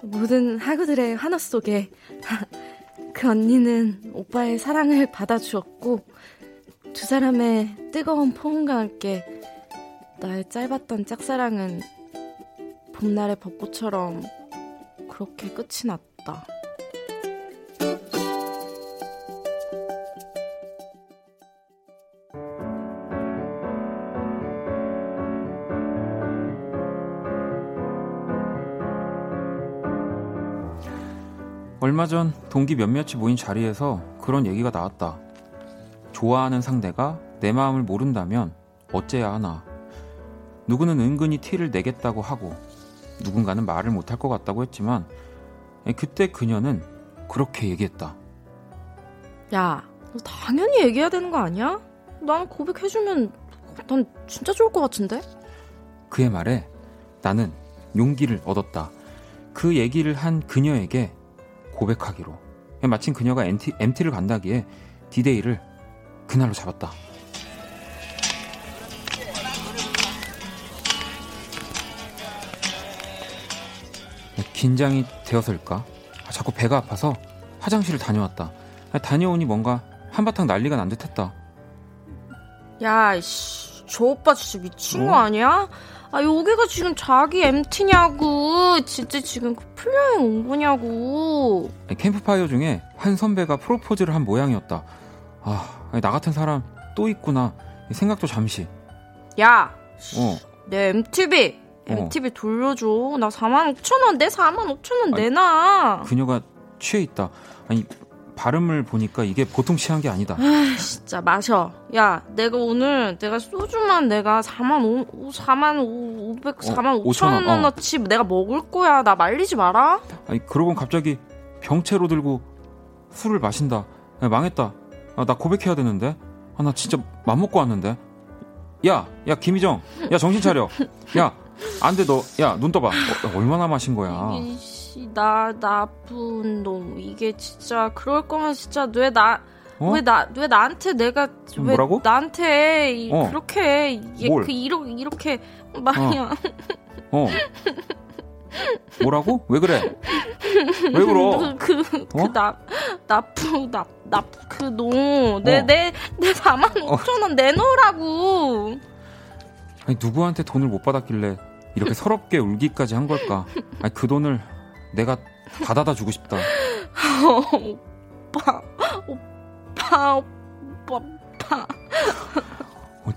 모든 하구들의 환호 속에 그 언니는 오빠의 사랑을 받아주었고 두 사람의 뜨거운 포옹과 함께 나의 짧았던 짝사랑은 봄날의 벚꽃처럼 그렇게 끝이 났다. 얼마 전 동기 몇몇이 모인 자리에서 그런 얘기가 나왔다. 좋아하는 상대가 내 마음을 모른다면 어째야 하나. 누구는 은근히 티를 내겠다고 하고 누군가는 말을 못할 것 같다고 했지만 그때 그녀는 그렇게 얘기했다. 야, 너 당연히 얘기해야 되는 거 아니야? 난 고백해주면 난 진짜 좋을 것 같은데? 그의 말에 나는 용기를 얻었다. 그 얘기를 한 그녀에게 고백하기로. 마침 그녀가 MT, MT를 간다기에 디데이를 그날로 잡았다. 긴장이 되어서일까? 아, 자꾸 배가 아파서 화장실을 다녀왔다. 아, 다녀오니 뭔가 한바탕 난리가 난 듯했다. 야, 씨, 저 오빠 진짜 미친 어? 거 아니야? 아, 여기가 지금 자기 MT냐고. 진짜 지금 그 풀여행 온 거냐고. 캠프파이어 중에 한 선배가 프로포즈를 한 모양이었다. 아, 나 같은 사람 또 있구나. 생각도 잠시. 야, 어. 내 MTV. MTV 어. 돌려줘. 나 4만 5천 원, 내 4만 5천 원 내놔. 그녀가 취해 있다. 아니, 발음을 보니까 이게 보통 취한 게 아니다. 아, 진짜 마셔. 야, 내가 오늘 내가 소주만 내가 4만 5 4만 500 4만 5천 원어치 어. 내가 먹을 거야. 나 말리지 마라. 아니, 그러고 갑자기 병채로 들고 술을 마신다. 야, 망했다. 아, 나 고백해야 되는데. 아, 나 진짜 맘 먹고 왔는데. 야, 야, 김희정. 야, 정신 차려. 야, 안 돼, 너. 야, 눈 떠봐. 어, 얼마나 마신 거야. 나 나쁜 놈 이게 진짜 그럴 거면 진짜 왜 나 왜나왜 어? 왜 나한테 내가 왜 뭐라고? 나한테 이, 어. 그렇게 예, 그 이렇게 이렇게 말이야. 어. 어. 뭐라고? 왜 그래? 왜 그러? 그, 그, 그, 어? 나, 나쁜, 나, 나, 그, 놈. 내, 어. 내, 내 4만 5천 원 내놓으라고. 아니, 누구한테 돈을 못 받았길래 이렇게 서럽게 울기까지 한 걸까? 아니, 그 돈을 내가 받아다 주고 싶다. 오빠, 오빠, 오빠, 오빠. 어,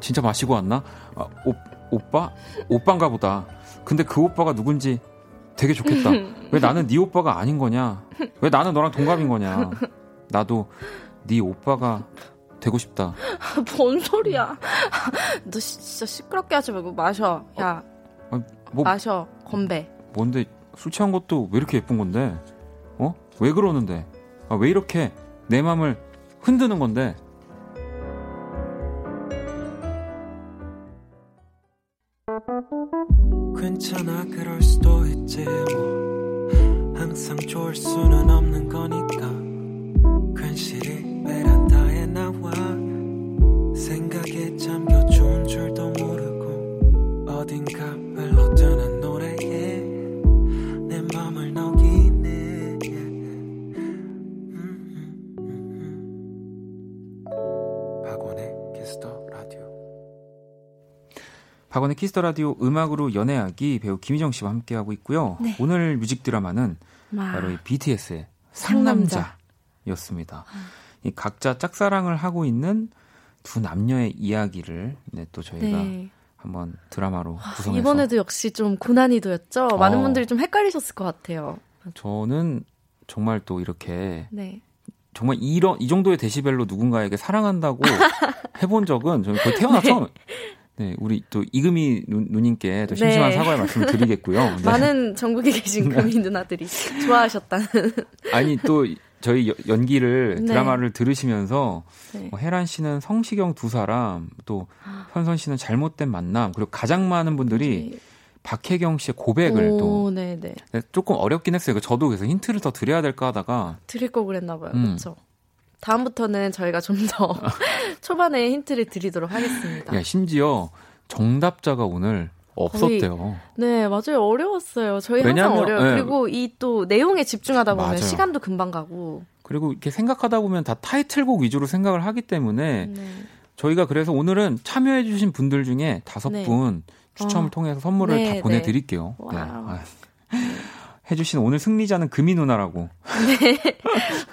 진짜 마시고 왔나? 아, 오, 오빠? 오빠인가 보다. 근데 그 오빠가 누군지 되게 좋겠다. 왜 나는 네 오빠가 아닌 거냐? 왜 나는 너랑 동갑인 거냐? 나도 네 오빠가 되고 싶다. 뭔 소리야? 너 진짜 시끄럽게 하지 말고 마셔. 야. 어, 뭐, 마셔 건배. 뭔데 술 취한 것도 왜 이렇게 예쁜 건데? 어? 왜 그러는데? 아, 왜 이렇게 내 맘을 흔드는 건데? 괜찮아 그럴 수도 있지 뭐 항상 좋을 수는 없는 거니까 괜시리 베란다에 나와 생각에 잠겨 좋은 줄도 모르고 어딘가 박원의 키스 더 라디오 음악으로 연애하기 배우 김희정 씨와 함께하고 있고요. 네. 오늘 뮤직 드라마는 와. 바로 이 BTS의 상남자였습니다. 아. 이 각자 짝사랑을 하고 있는 두 남녀의 이야기를 네, 또 저희가 네. 한번 드라마로 아, 구성해서 이번에도 역시 좀 고난이도였죠. 어. 많은 분들이 좀 헷갈리셨을 것 같아요. 저는 정말 또 이렇게 네. 정말 이런 이 정도의 데시벨로 누군가에게 사랑한다고 해본 적은 저는 거의 태어나서 네. 네, 우리 또 이금희 누, 누님께 또 심심한 네. 사과의 말씀을 드리겠고요. 네. 많은 전국에 계신 금희 누나들이 좋아하셨다는. 아니 또 저희 연기를 네. 드라마를 들으시면서 네. 뭐 혜란 씨는 성시경 두 사람 또 현선 씨는 잘못된 만남 그리고 가장 많은 분들이 네. 박혜경 씨의 고백을 오, 또 네네. 네, 조금 어렵긴 했어요. 저도 그래서 힌트를 더 드려야 될까 하다가 드릴 거 그랬나 봐요. 음. 그렇죠. 다음부터는 저희가 좀 더 초반에 힌트를 드리도록 하겠습니다. 야, 심지어 정답자가 오늘 없었대요. 거의, 네, 맞아요. 어려웠어요. 저희 왜냐면, 항상 어려워요. 네. 그리고 이 또 내용에 집중하다 보면 맞아요. 시간도 금방 가고. 그리고 이렇게 생각하다 보면 다 타이틀곡 위주로 생각을 하기 때문에 네. 저희가 그래서 오늘은 참여해주신 분들 중에 다섯 네. 분 추첨을 어. 통해서 선물을 네, 다 네. 보내드릴게요. 네. 아. 해주신 오늘 승리자는 금이 누나라고. 네.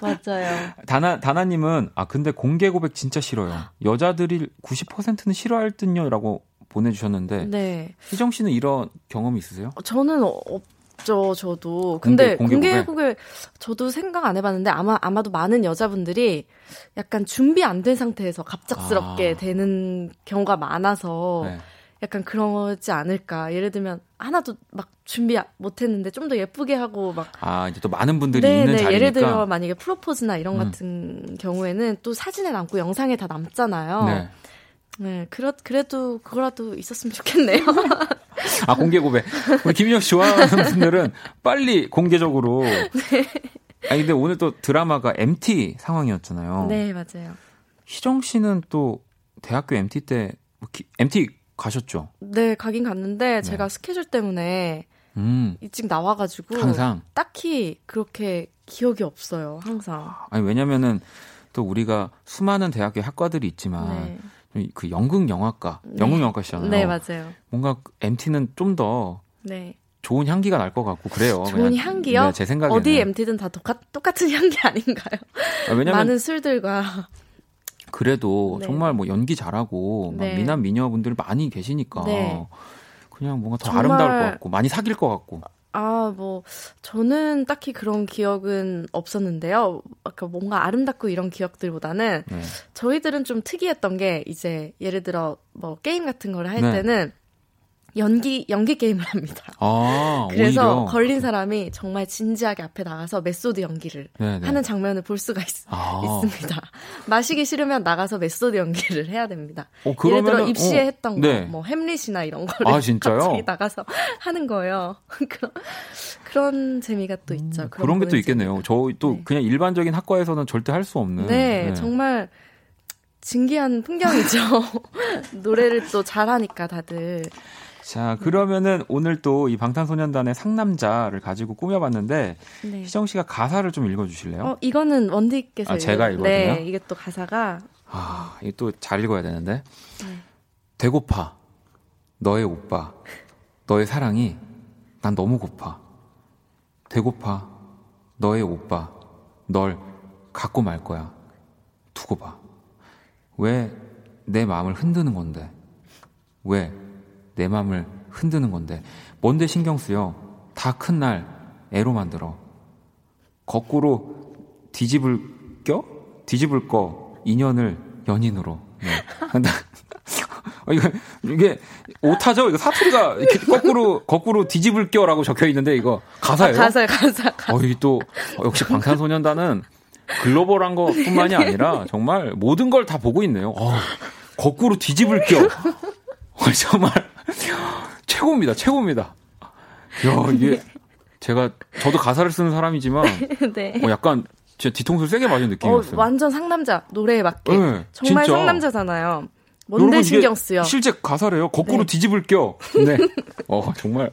맞아요. 다나, 다나님은, 아, 근데 공개 고백 진짜 싫어요. 여자들이 90%는 싫어할 듯요. 라고 보내주셨는데 네. 희정 씨는 이런 경험 있으세요? 저는 없죠, 저도. 근데 공개, 공개, 고백 저도 생각 안 해봤는데 아마 아마도 많은 여자분들이 약간 준비 안 된 상태에서 갑작스럽게 아. 되는 경우가 많아서 네. 약간 그러지 않을까. 예를 들면 하나도 막 준비 못 했는데 좀 더 예쁘게 하고 막 아, 이제 또 많은 분들이 네, 있는 네, 자리니까 예를 들어 만약에 프로포즈나 이런 음. 같은 경우에는 또 사진에 남고 영상에 다 남잖아요. 네. 네, 그렇, 그래도 그거라도 있었으면 좋겠네요. 아, 공개 고백. 우리 김인영 씨 좋아하는 분들은 빨리 공개적으로. 네. 아니, 근데 오늘 또 드라마가 MT 상황이었잖아요. 네, 맞아요. 희정 씨는 또 대학교 MT 때, 뭐 기, MT 가셨죠? 네, 가긴 갔는데 네. 제가 스케줄 때문에 음. 일찍 나와가지고 항상 딱히 그렇게 기억이 없어요. 항상. 아니 왜냐면은 또 우리가 수많은 대학교 학과들이 있지만 네. 그 연극 영화과, 네. 연극 영화과시잖아요. 네, 맞아요. 뭔가 MT는 좀더 네. 좋은 향기가 날 것 같고 그래요. 좋은 그냥, 향기요? 네, 제 생각에 어디 MT든 다 똑같, 똑같은 향기 아닌가요? 아, 왜냐면 많은 술들과 그래도 네. 정말 뭐 연기 잘하고 네. 미남 미녀분들 많이 계시니까 네. 그냥 뭔가 더 정말... 아름다울 것 같고 많이 사귈 것 같고. 아, 뭐, 저는 딱히 그런 기억은 없었는데요. 아까 뭔가 아름답고 이런 기억들보다는 네. 저희들은 좀 특이했던 게 이제 예를 들어 뭐 게임 같은 걸 할 때는 연기 연기 게임을 합니다. 아, 그래서 오히려. 걸린 사람이 정말 진지하게 앞에 나가서 메소드 연기를 네네. 하는 장면을 볼 수가 있, 아. 습니다 마시기 싫으면 나가서 메소드 연기를 해야 됩니다. 어, 예를 들어 입시에 어, 했던 네. 거, 뭐 햄릿이나 이런 거를 아, 갑자기 나가서 하는 거예요. 그런 그런 재미가 또 있죠. 음, 그런, 그런 게 또 있겠네요. 저희 또 네. 그냥 일반적인 학과에서는 절대 할 수 없는. 네, 네. 정말 진기한 풍경이죠. 노래를 또 잘하니까 다들. 자, 그러면은 오늘 또 이 방탄소년단의 상남자를 가지고 꾸며봤는데 네. 희정 씨가 가사를 좀 읽어주실래요? 어, 이거는 원디께서 아, 제가 읽어요. 네, 이게 또 가사가 아, 이게 또잘 읽어야 되는데. 네. 배고파. 너의 오빠. 너의 사랑이 난 너무 고파. 배고파. 너의 오빠. 널 갖고 말 거야. 두고 봐. 왜 내 마음을 흔드는 건데? 왜 내 맘을 흔드는 건데 뭔데 신경 쓰여 다 큰 날 애로 만들어 거꾸로 뒤집을 껴 뒤집을 거 인연을 연인으로 네. 어, 이거, 이게 오타죠? 이거 사투리가 이렇게 거꾸로, 거꾸로 뒤집을 껴라고 적혀 있는데 이거 가사예요? 아, 가사, 가사, 가사. 어, 이또 어, 역시 방탄소년단은 글로벌한 것뿐만이 아니라 정말 모든 걸 다 보고 있네요. 어, 거꾸로 뒤집을 껴. 어, 정말 최고입니다. 최고입니다. 야, 이게 제가 저도 가사를 쓰는 사람이지만 네. 어, 약간 제 뒤통수 세게 맞은 느낌이었어요. 어, 완전 상남자 노래에 맞게. 네, 정말 진짜. 상남자잖아요. 뭔데 신경 쓰여? 실제 가사래요. 거꾸로 네. 뒤집을 껴. 네. 어, 정말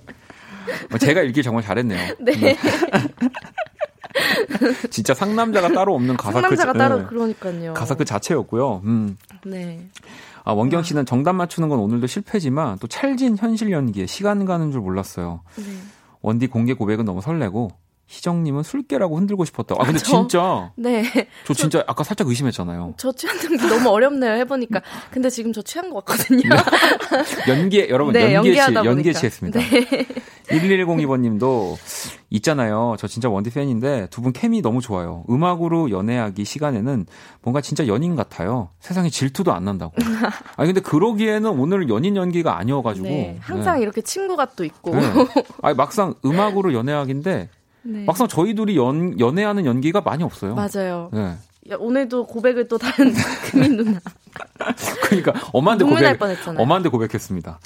어, 제가 읽기 정말 잘했네요. 네. 네. 진짜 상남자가 따로 없는 가사 상남자가 그, 따로 네. 그러니까요. 가사 그 자체였고요. 음. 네. 아, 원경 씨는 정답 맞추는 건 오늘도 실패지만 또 찰진 현실 연기에 시간 가는 줄 몰랐어요. 네. 원디 공개 고백은 너무 설레고 희정님은 술깨라고 흔들고 싶었다. 아 근데 저, 진짜. 네. 저 진짜 아까 살짝 의심했잖아요. 저 취한 게 너무 어렵네요 해보니까. 근데 지금 저 취한 것 같거든요. 연기 여러분 네, 연기에 치 연기에 취했습니다. 네. 1102번님도 있잖아요. 저 진짜 원디 팬인데 두 분 케미 너무 좋아요. 음악으로 연애하기 시간에는 뭔가 진짜 연인 같아요. 세상에 질투도 안 난다고. 아 근데 그러기에는 오늘 연인 연기가 아니어가지고. 네, 항상 네. 이렇게 친구가 또 있고. 네. 아 막상 음악으로 연애하기인데 네. 막상 저희 둘이 연, 연애하는 연기가 많이 없어요. 맞아요. 네. 야, 오늘도 고백을 또 다른 금인 누나. 그러니까 엄한테 고백 엄한테 고백했습니다.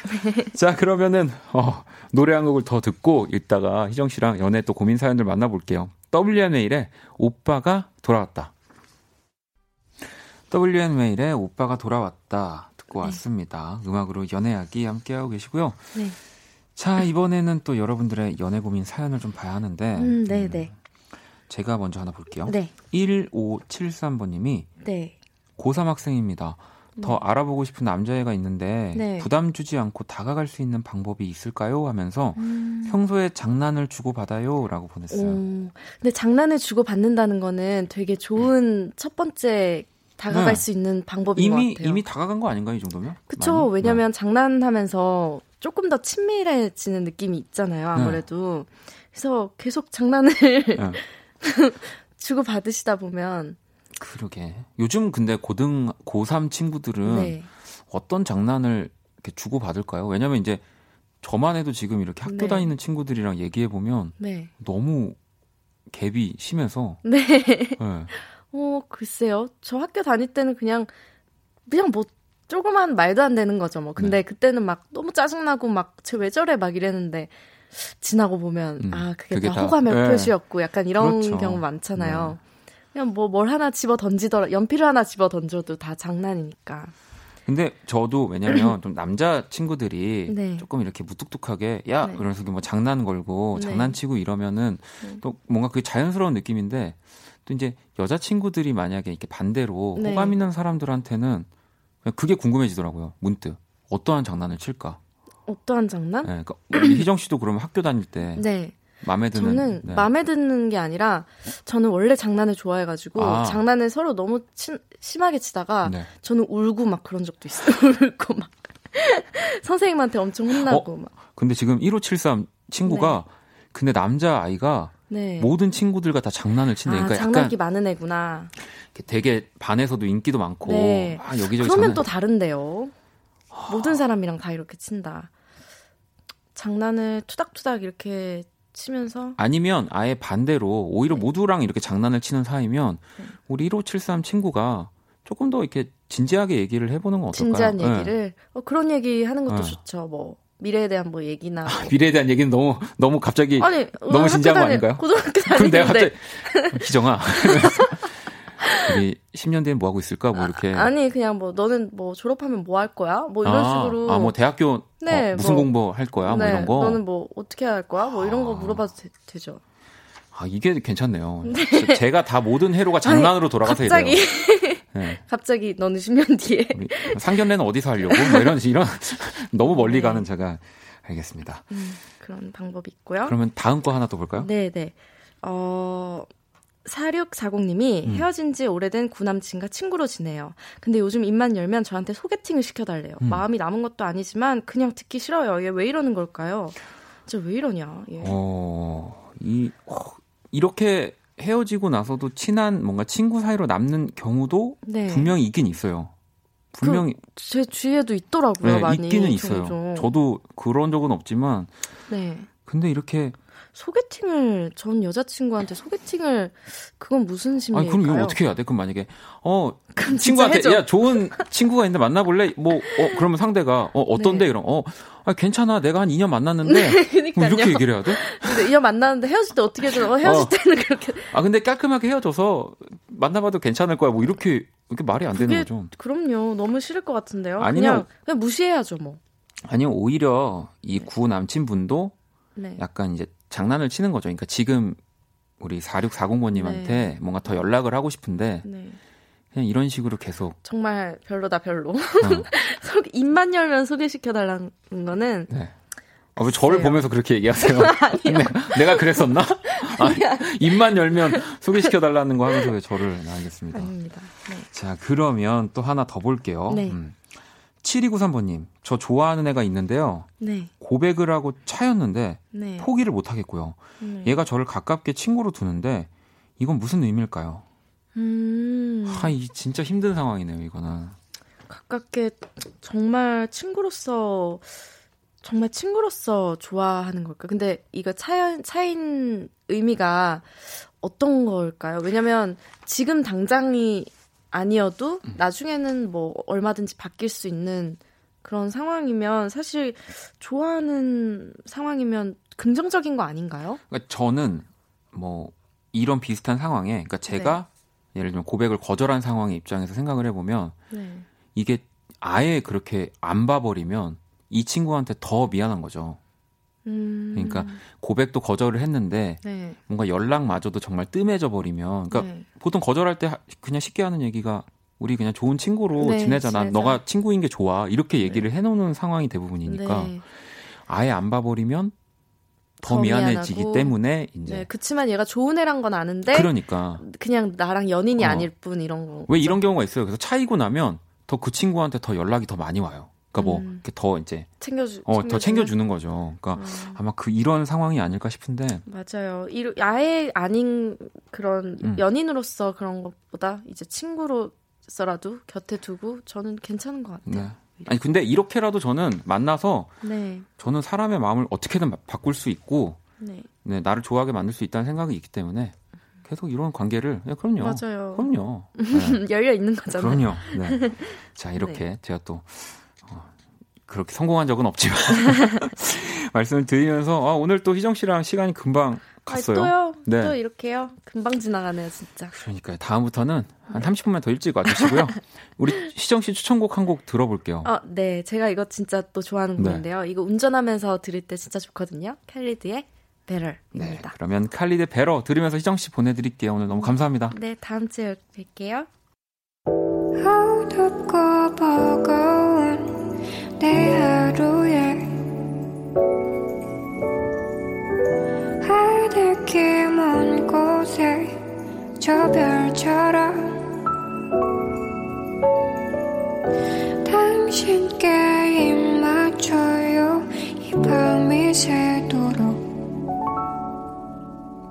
자 그러면은 어, 노래 한 곡을 더 듣고 이따가 희정 씨랑 연애 또 고민 사연들 만나볼게요. WN웨일의 오빠가 돌아왔다. WN웨일의 오빠가 돌아왔다 듣고 네. 왔습니다. 음악으로 연애하기 함께하고 계시고요. 네. 자, 이번에는 또 여러분들의 연애 고민 사연을 좀 봐야 하는데. 음, 네, 네. 음, 제가 먼저 하나 볼게요. 네. 1573번님이. 네. 고3 학생입니다. 더 네. 알아보고 싶은 남자애가 있는데 네. 부담 주지 않고 다가갈 수 있는 방법이 있을까요? 하면서 음. 평소에 장난을 주고 받아요라고 보냈어요. 오. 근데 장난을 주고 받는다는 거는 되게 좋은 첫 번째 다가갈 네. 수 있는 방법인 이미, 것 같아요. 이미 다가간 거 아닌가요, 이 정도면? 그쵸. 왜냐면 네. 장난하면서 조금 더 친밀해지는 느낌이 있잖아요, 아무래도. 네. 그래서 계속 장난을 네. 주고 받으시다 보면 그러게. 요즘 근데 고등 고3 친구들은 네. 어떤 장난을 이렇게 주고 받을까요? 왜냐면 이제 저만 해도 지금 이렇게 학교 네. 다니는 친구들이랑 얘기해 보면 네. 너무 갭이 심해서 네. 네. 어, 글쎄요. 저 학교 다닐 때는 그냥 그냥 뭐 조그만 말도 안 되는 거죠. 뭐. 근데 네. 그때는 막 너무 짜증나고 막 쟤 왜 저래 막 이랬는데 지나고 보면 음, 아 그게, 그게 다, 다 호감의 네. 표시였고 약간 이런 그렇죠. 경우 많잖아요. 네. 그냥 뭐 뭘 하나 집어 던지더라 연필을 하나 집어 던져도 다 장난이니까. 근데 저도 왜냐면 좀 남자 친구들이 네. 조금 이렇게 무뚝뚝하게 야 네. 그러면서 뭐 장난 걸고 네. 장난치고 이러면은 네. 또 뭔가 그게 자연스러운 느낌인데 또 이제 여자 친구들이 만약에 이렇게 반대로 네. 호감 있는 사람들한테는 그게 궁금해지더라고요. 문득 어떠한 장난을 칠까? 어떠한 장난? 네, 그러니까 희정 씨도 그러면 학교 다닐 때 네. 마음에 드는 저는 네. 마음에 드는 게 아니라 저는 원래 장난을 좋아해가지고 아. 장난을 서로 너무 친, 심하게 치다가 네. 저는 울고 막 그런 적도 있어요. 울고 막 선생님한테 엄청 혼나고 어? 막. 근데 지금 1573 친구가 네. 근데 남자 아이가 네. 모든 친구들과 다 장난을 친다. 그러니까 아, 장난기 많은 애구나. 되게 반에서도 인기도 많고 네. 아, 여기저기 그러면 장난... 또 다른데요. 모든 사람이랑 다 이렇게 친다. 장난을 투닥투닥 이렇게 치면서 아니면 아예 반대로 오히려 네. 모두랑 이렇게 장난을 치는 사이면 네. 우리 1573 친구가 조금 더 이렇게 진지하게 얘기를 해보는 건 어떨까요? 진지한 네. 얘기를 네. 어, 그런 얘기 하는 것도 네. 좋죠. 뭐 미래에 대한 뭐 얘기나 아, 미래에 대한 얘기는 너무 너무 갑자기 아니, 너무 진지한 거 아닌가요? 고등학교 다니는데 그럼 내가 갑자기 기정아 우리 10년 뒤엔 뭐 하고 있을까? 뭐 이렇게. 아, 니 그냥 뭐 너는 뭐 졸업하면 뭐 할 거야? 뭐 이런 아, 식으로. 아, 뭐 대학교 네, 어, 무슨 뭐, 공부 할 거야? 뭐 네, 뭐 이런 거. 너는 뭐 어떻게 할 거야? 뭐 이런 거 아. 물어봐도 되, 죠 아, 이게 괜찮네요. 네. 제가 다 모든 해로가 장난으로 돌아가서 갑자기, 이래요. 네. 갑자기 너는 10년 뒤에. 상견례는 어디서 하려고? 뭐 이런, 이런, 너무 멀리 네. 가는 제가 알겠습니다. 음, 그런 방법이 있고요. 그러면 다음 거 하나 또 볼까요? 네, 네. 어, 4640님이 음. 헤어진 지 오래된 구남친과 친구로 지내요. 근데 요즘 입만 열면 저한테 소개팅을 시켜달래요. 음. 마음이 남은 것도 아니지만 그냥 듣기 싫어요. 얘 왜 이러는 걸까요? 진짜 왜 이러냐. 얘. 어, 이, 어, 이렇게 헤어지고 나서도 친한 뭔가 친구 사이로 남는 경우도 네. 분명히 있긴 있어요. 분명히 그, 제 주위에도 있더라고요. 네, 많이 있기는 있어요. 저도 그런 적은 없지만 네. 근데 이렇게 소개팅을 전 여자친구한테 소개팅을 그건 무슨 심리일까요? 아니 그럼 이거 어떻게 해야 돼? 그럼 만약에 어 친구한테 해줘. 야 좋은 친구가 있는데 만나볼래? 뭐 어 그러면 상대가 어 어떤데 네. 이런 어 아, 괜찮아 내가 한 2년 만났는데 네, 뭐 이렇게 얘기를 해야 돼? 근데 2년 만났는데 헤어질 때 어떻게 해줘? 어, 헤어질 어. 때는 그렇게 아 근데 깔끔하게 헤어져서 만나봐도 괜찮을 거야 뭐 이렇게 이렇게 말이 안 되는 거죠. 그럼요 너무 싫을 것 같은데요. 아니면 그냥, 그냥 무시해야죠 뭐. 아니면 오히려 이 구 남친분도 네. 약간 이제 장난을 치는 거죠. 그러니까 지금 우리 4640번님한테 네. 뭔가 더 연락을 하고 싶은데 네. 그냥 이런 식으로 계속 정말 별로다 별로. 어. 입만 열면 소개시켜 달라는 거는 네. 아, 왜 저를 보면서 그렇게 얘기하세요? 내가, 내가 그랬었나? 아, 입만 열면 소개시켜 달라는 거 하면서 왜 저를 알겠습니다. 아닙니다. 네. 자 그러면 또 하나 더 볼게요. 네. 음. 7293번님, 저 좋아하는 애가 있는데요. 네. 고백을 하고 차였는데 네. 포기를 못 하겠고요. 네. 얘가 저를 가깝게 친구로 두는데 이건 무슨 의미일까요? 음. 하, 이 진짜 힘든 상황이네요, 이거는. 가깝게 정말 친구로서 정말 친구로서 좋아하는 걸까? 근데 이거 차 차인 의미가 어떤 걸까요? 왜냐면 지금 당장이 아니어도 음. 나중에는 뭐 얼마든지 바뀔 수 있는 그런 상황이면 사실 좋아하는 상황이면 긍정적인 거 아닌가요? 그러니까 저는 뭐 이런 비슷한 상황에 그러니까 제가 네. 예를 들면 고백을 거절한 상황의 입장에서 생각을 해보면 네. 이게 아예 그렇게 안 봐버리면 이 친구한테 더 미안한 거죠. 음. 그러니까 고백도 거절을 했는데 네. 뭔가 연락마저도 정말 뜸해져 버리면 그러니까 네. 보통 거절할 때 그냥 쉽게 하는 얘기가 우리 그냥 좋은 친구로 네, 지내자. 난 너가 친구인 게 좋아. 이렇게 네. 얘기를 해놓는 상황이 대부분이니까 네. 아예 안 봐버리면 더, 더 미안해지기 미안하고. 때문에 이제 네, 그치만 얘가 좋은 애란 건 아는데 그러니까 그냥 나랑 연인이 어. 아닐 뿐 이런 거. 왜 이런 경우가 있어요. 그래서 차이고 나면 더 그 친구한테 더 연락이 더 많이 와요. 그러니까 뭐 음. 더 이제 챙겨주 어, 더 챙겨주는 거죠. 그러니까 음. 아마 그 이런 상황이 아닐까 싶은데 맞아요. 이, 아예 아닌 그런 음. 연인으로서 그런 것보다 이제 친구로서라도 곁에 두고 저는 괜찮은 것 같아요. 네. 아니 근데 이렇게라도 저는 만나서 네. 저는 사람의 마음을 어떻게든 바꿀 수 있고 네. 네 나를 좋아하게 만들 수 있다는 생각이 있기 때문에 계속 이런 관계를 네, 그럼요. 맞아요. 그럼요. 네. 열려 있는 거잖아요. 그럼요. 네. 자 이렇게 네. 제가 또 그렇게 성공한 적은 없지만 말씀을 드리면서 아, 오늘 또 희정 씨랑 시간이 금방 갔어요. 아, 또요? 네. 또 이렇게요? 금방 지나가네요, 진짜. 그러니까요. 다음부터는 한 30분만 더 일찍 와주시고요. 우리 희정 씨 추천곡 한 곡 들어볼게요. 어, 네. 제가 이거 진짜 또 좋아하는 네. 곡인데요. 이거 운전하면서 들을 때 진짜 좋거든요. 캘리드의 Better입니다. 네, 그러면 칼리드 Better 들으면서 희정 씨 보내드릴게요. 오늘 너무 감사합니다. 네, 다음 주에 뵐게요.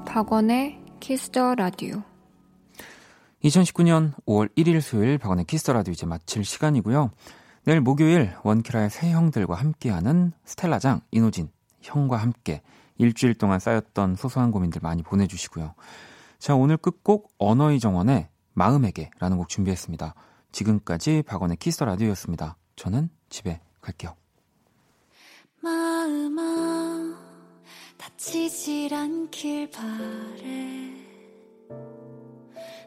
박원의 키스 더 라디오 2019년 5월 1일 수요일 박원의 키스 더 라디오 이제 마칠 시간이고요. 내일 목요일 원키라의 새 형들과 함께하는 스텔라장, 이노진, 형과 함께 일주일 동안 쌓였던 소소한 고민들 많이 보내주시고요. 자, 오늘 끝곡 언어의 정원의 마음에게라는 곡 준비했습니다. 지금까지 박원의 키스 라디오였습니다. 저는 집에 갈게요. 마음아 다치질 않길 바래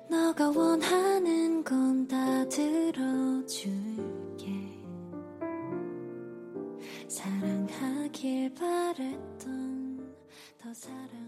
너가 원하는 건 다 들어줄 사랑하길 바랬던 더 사랑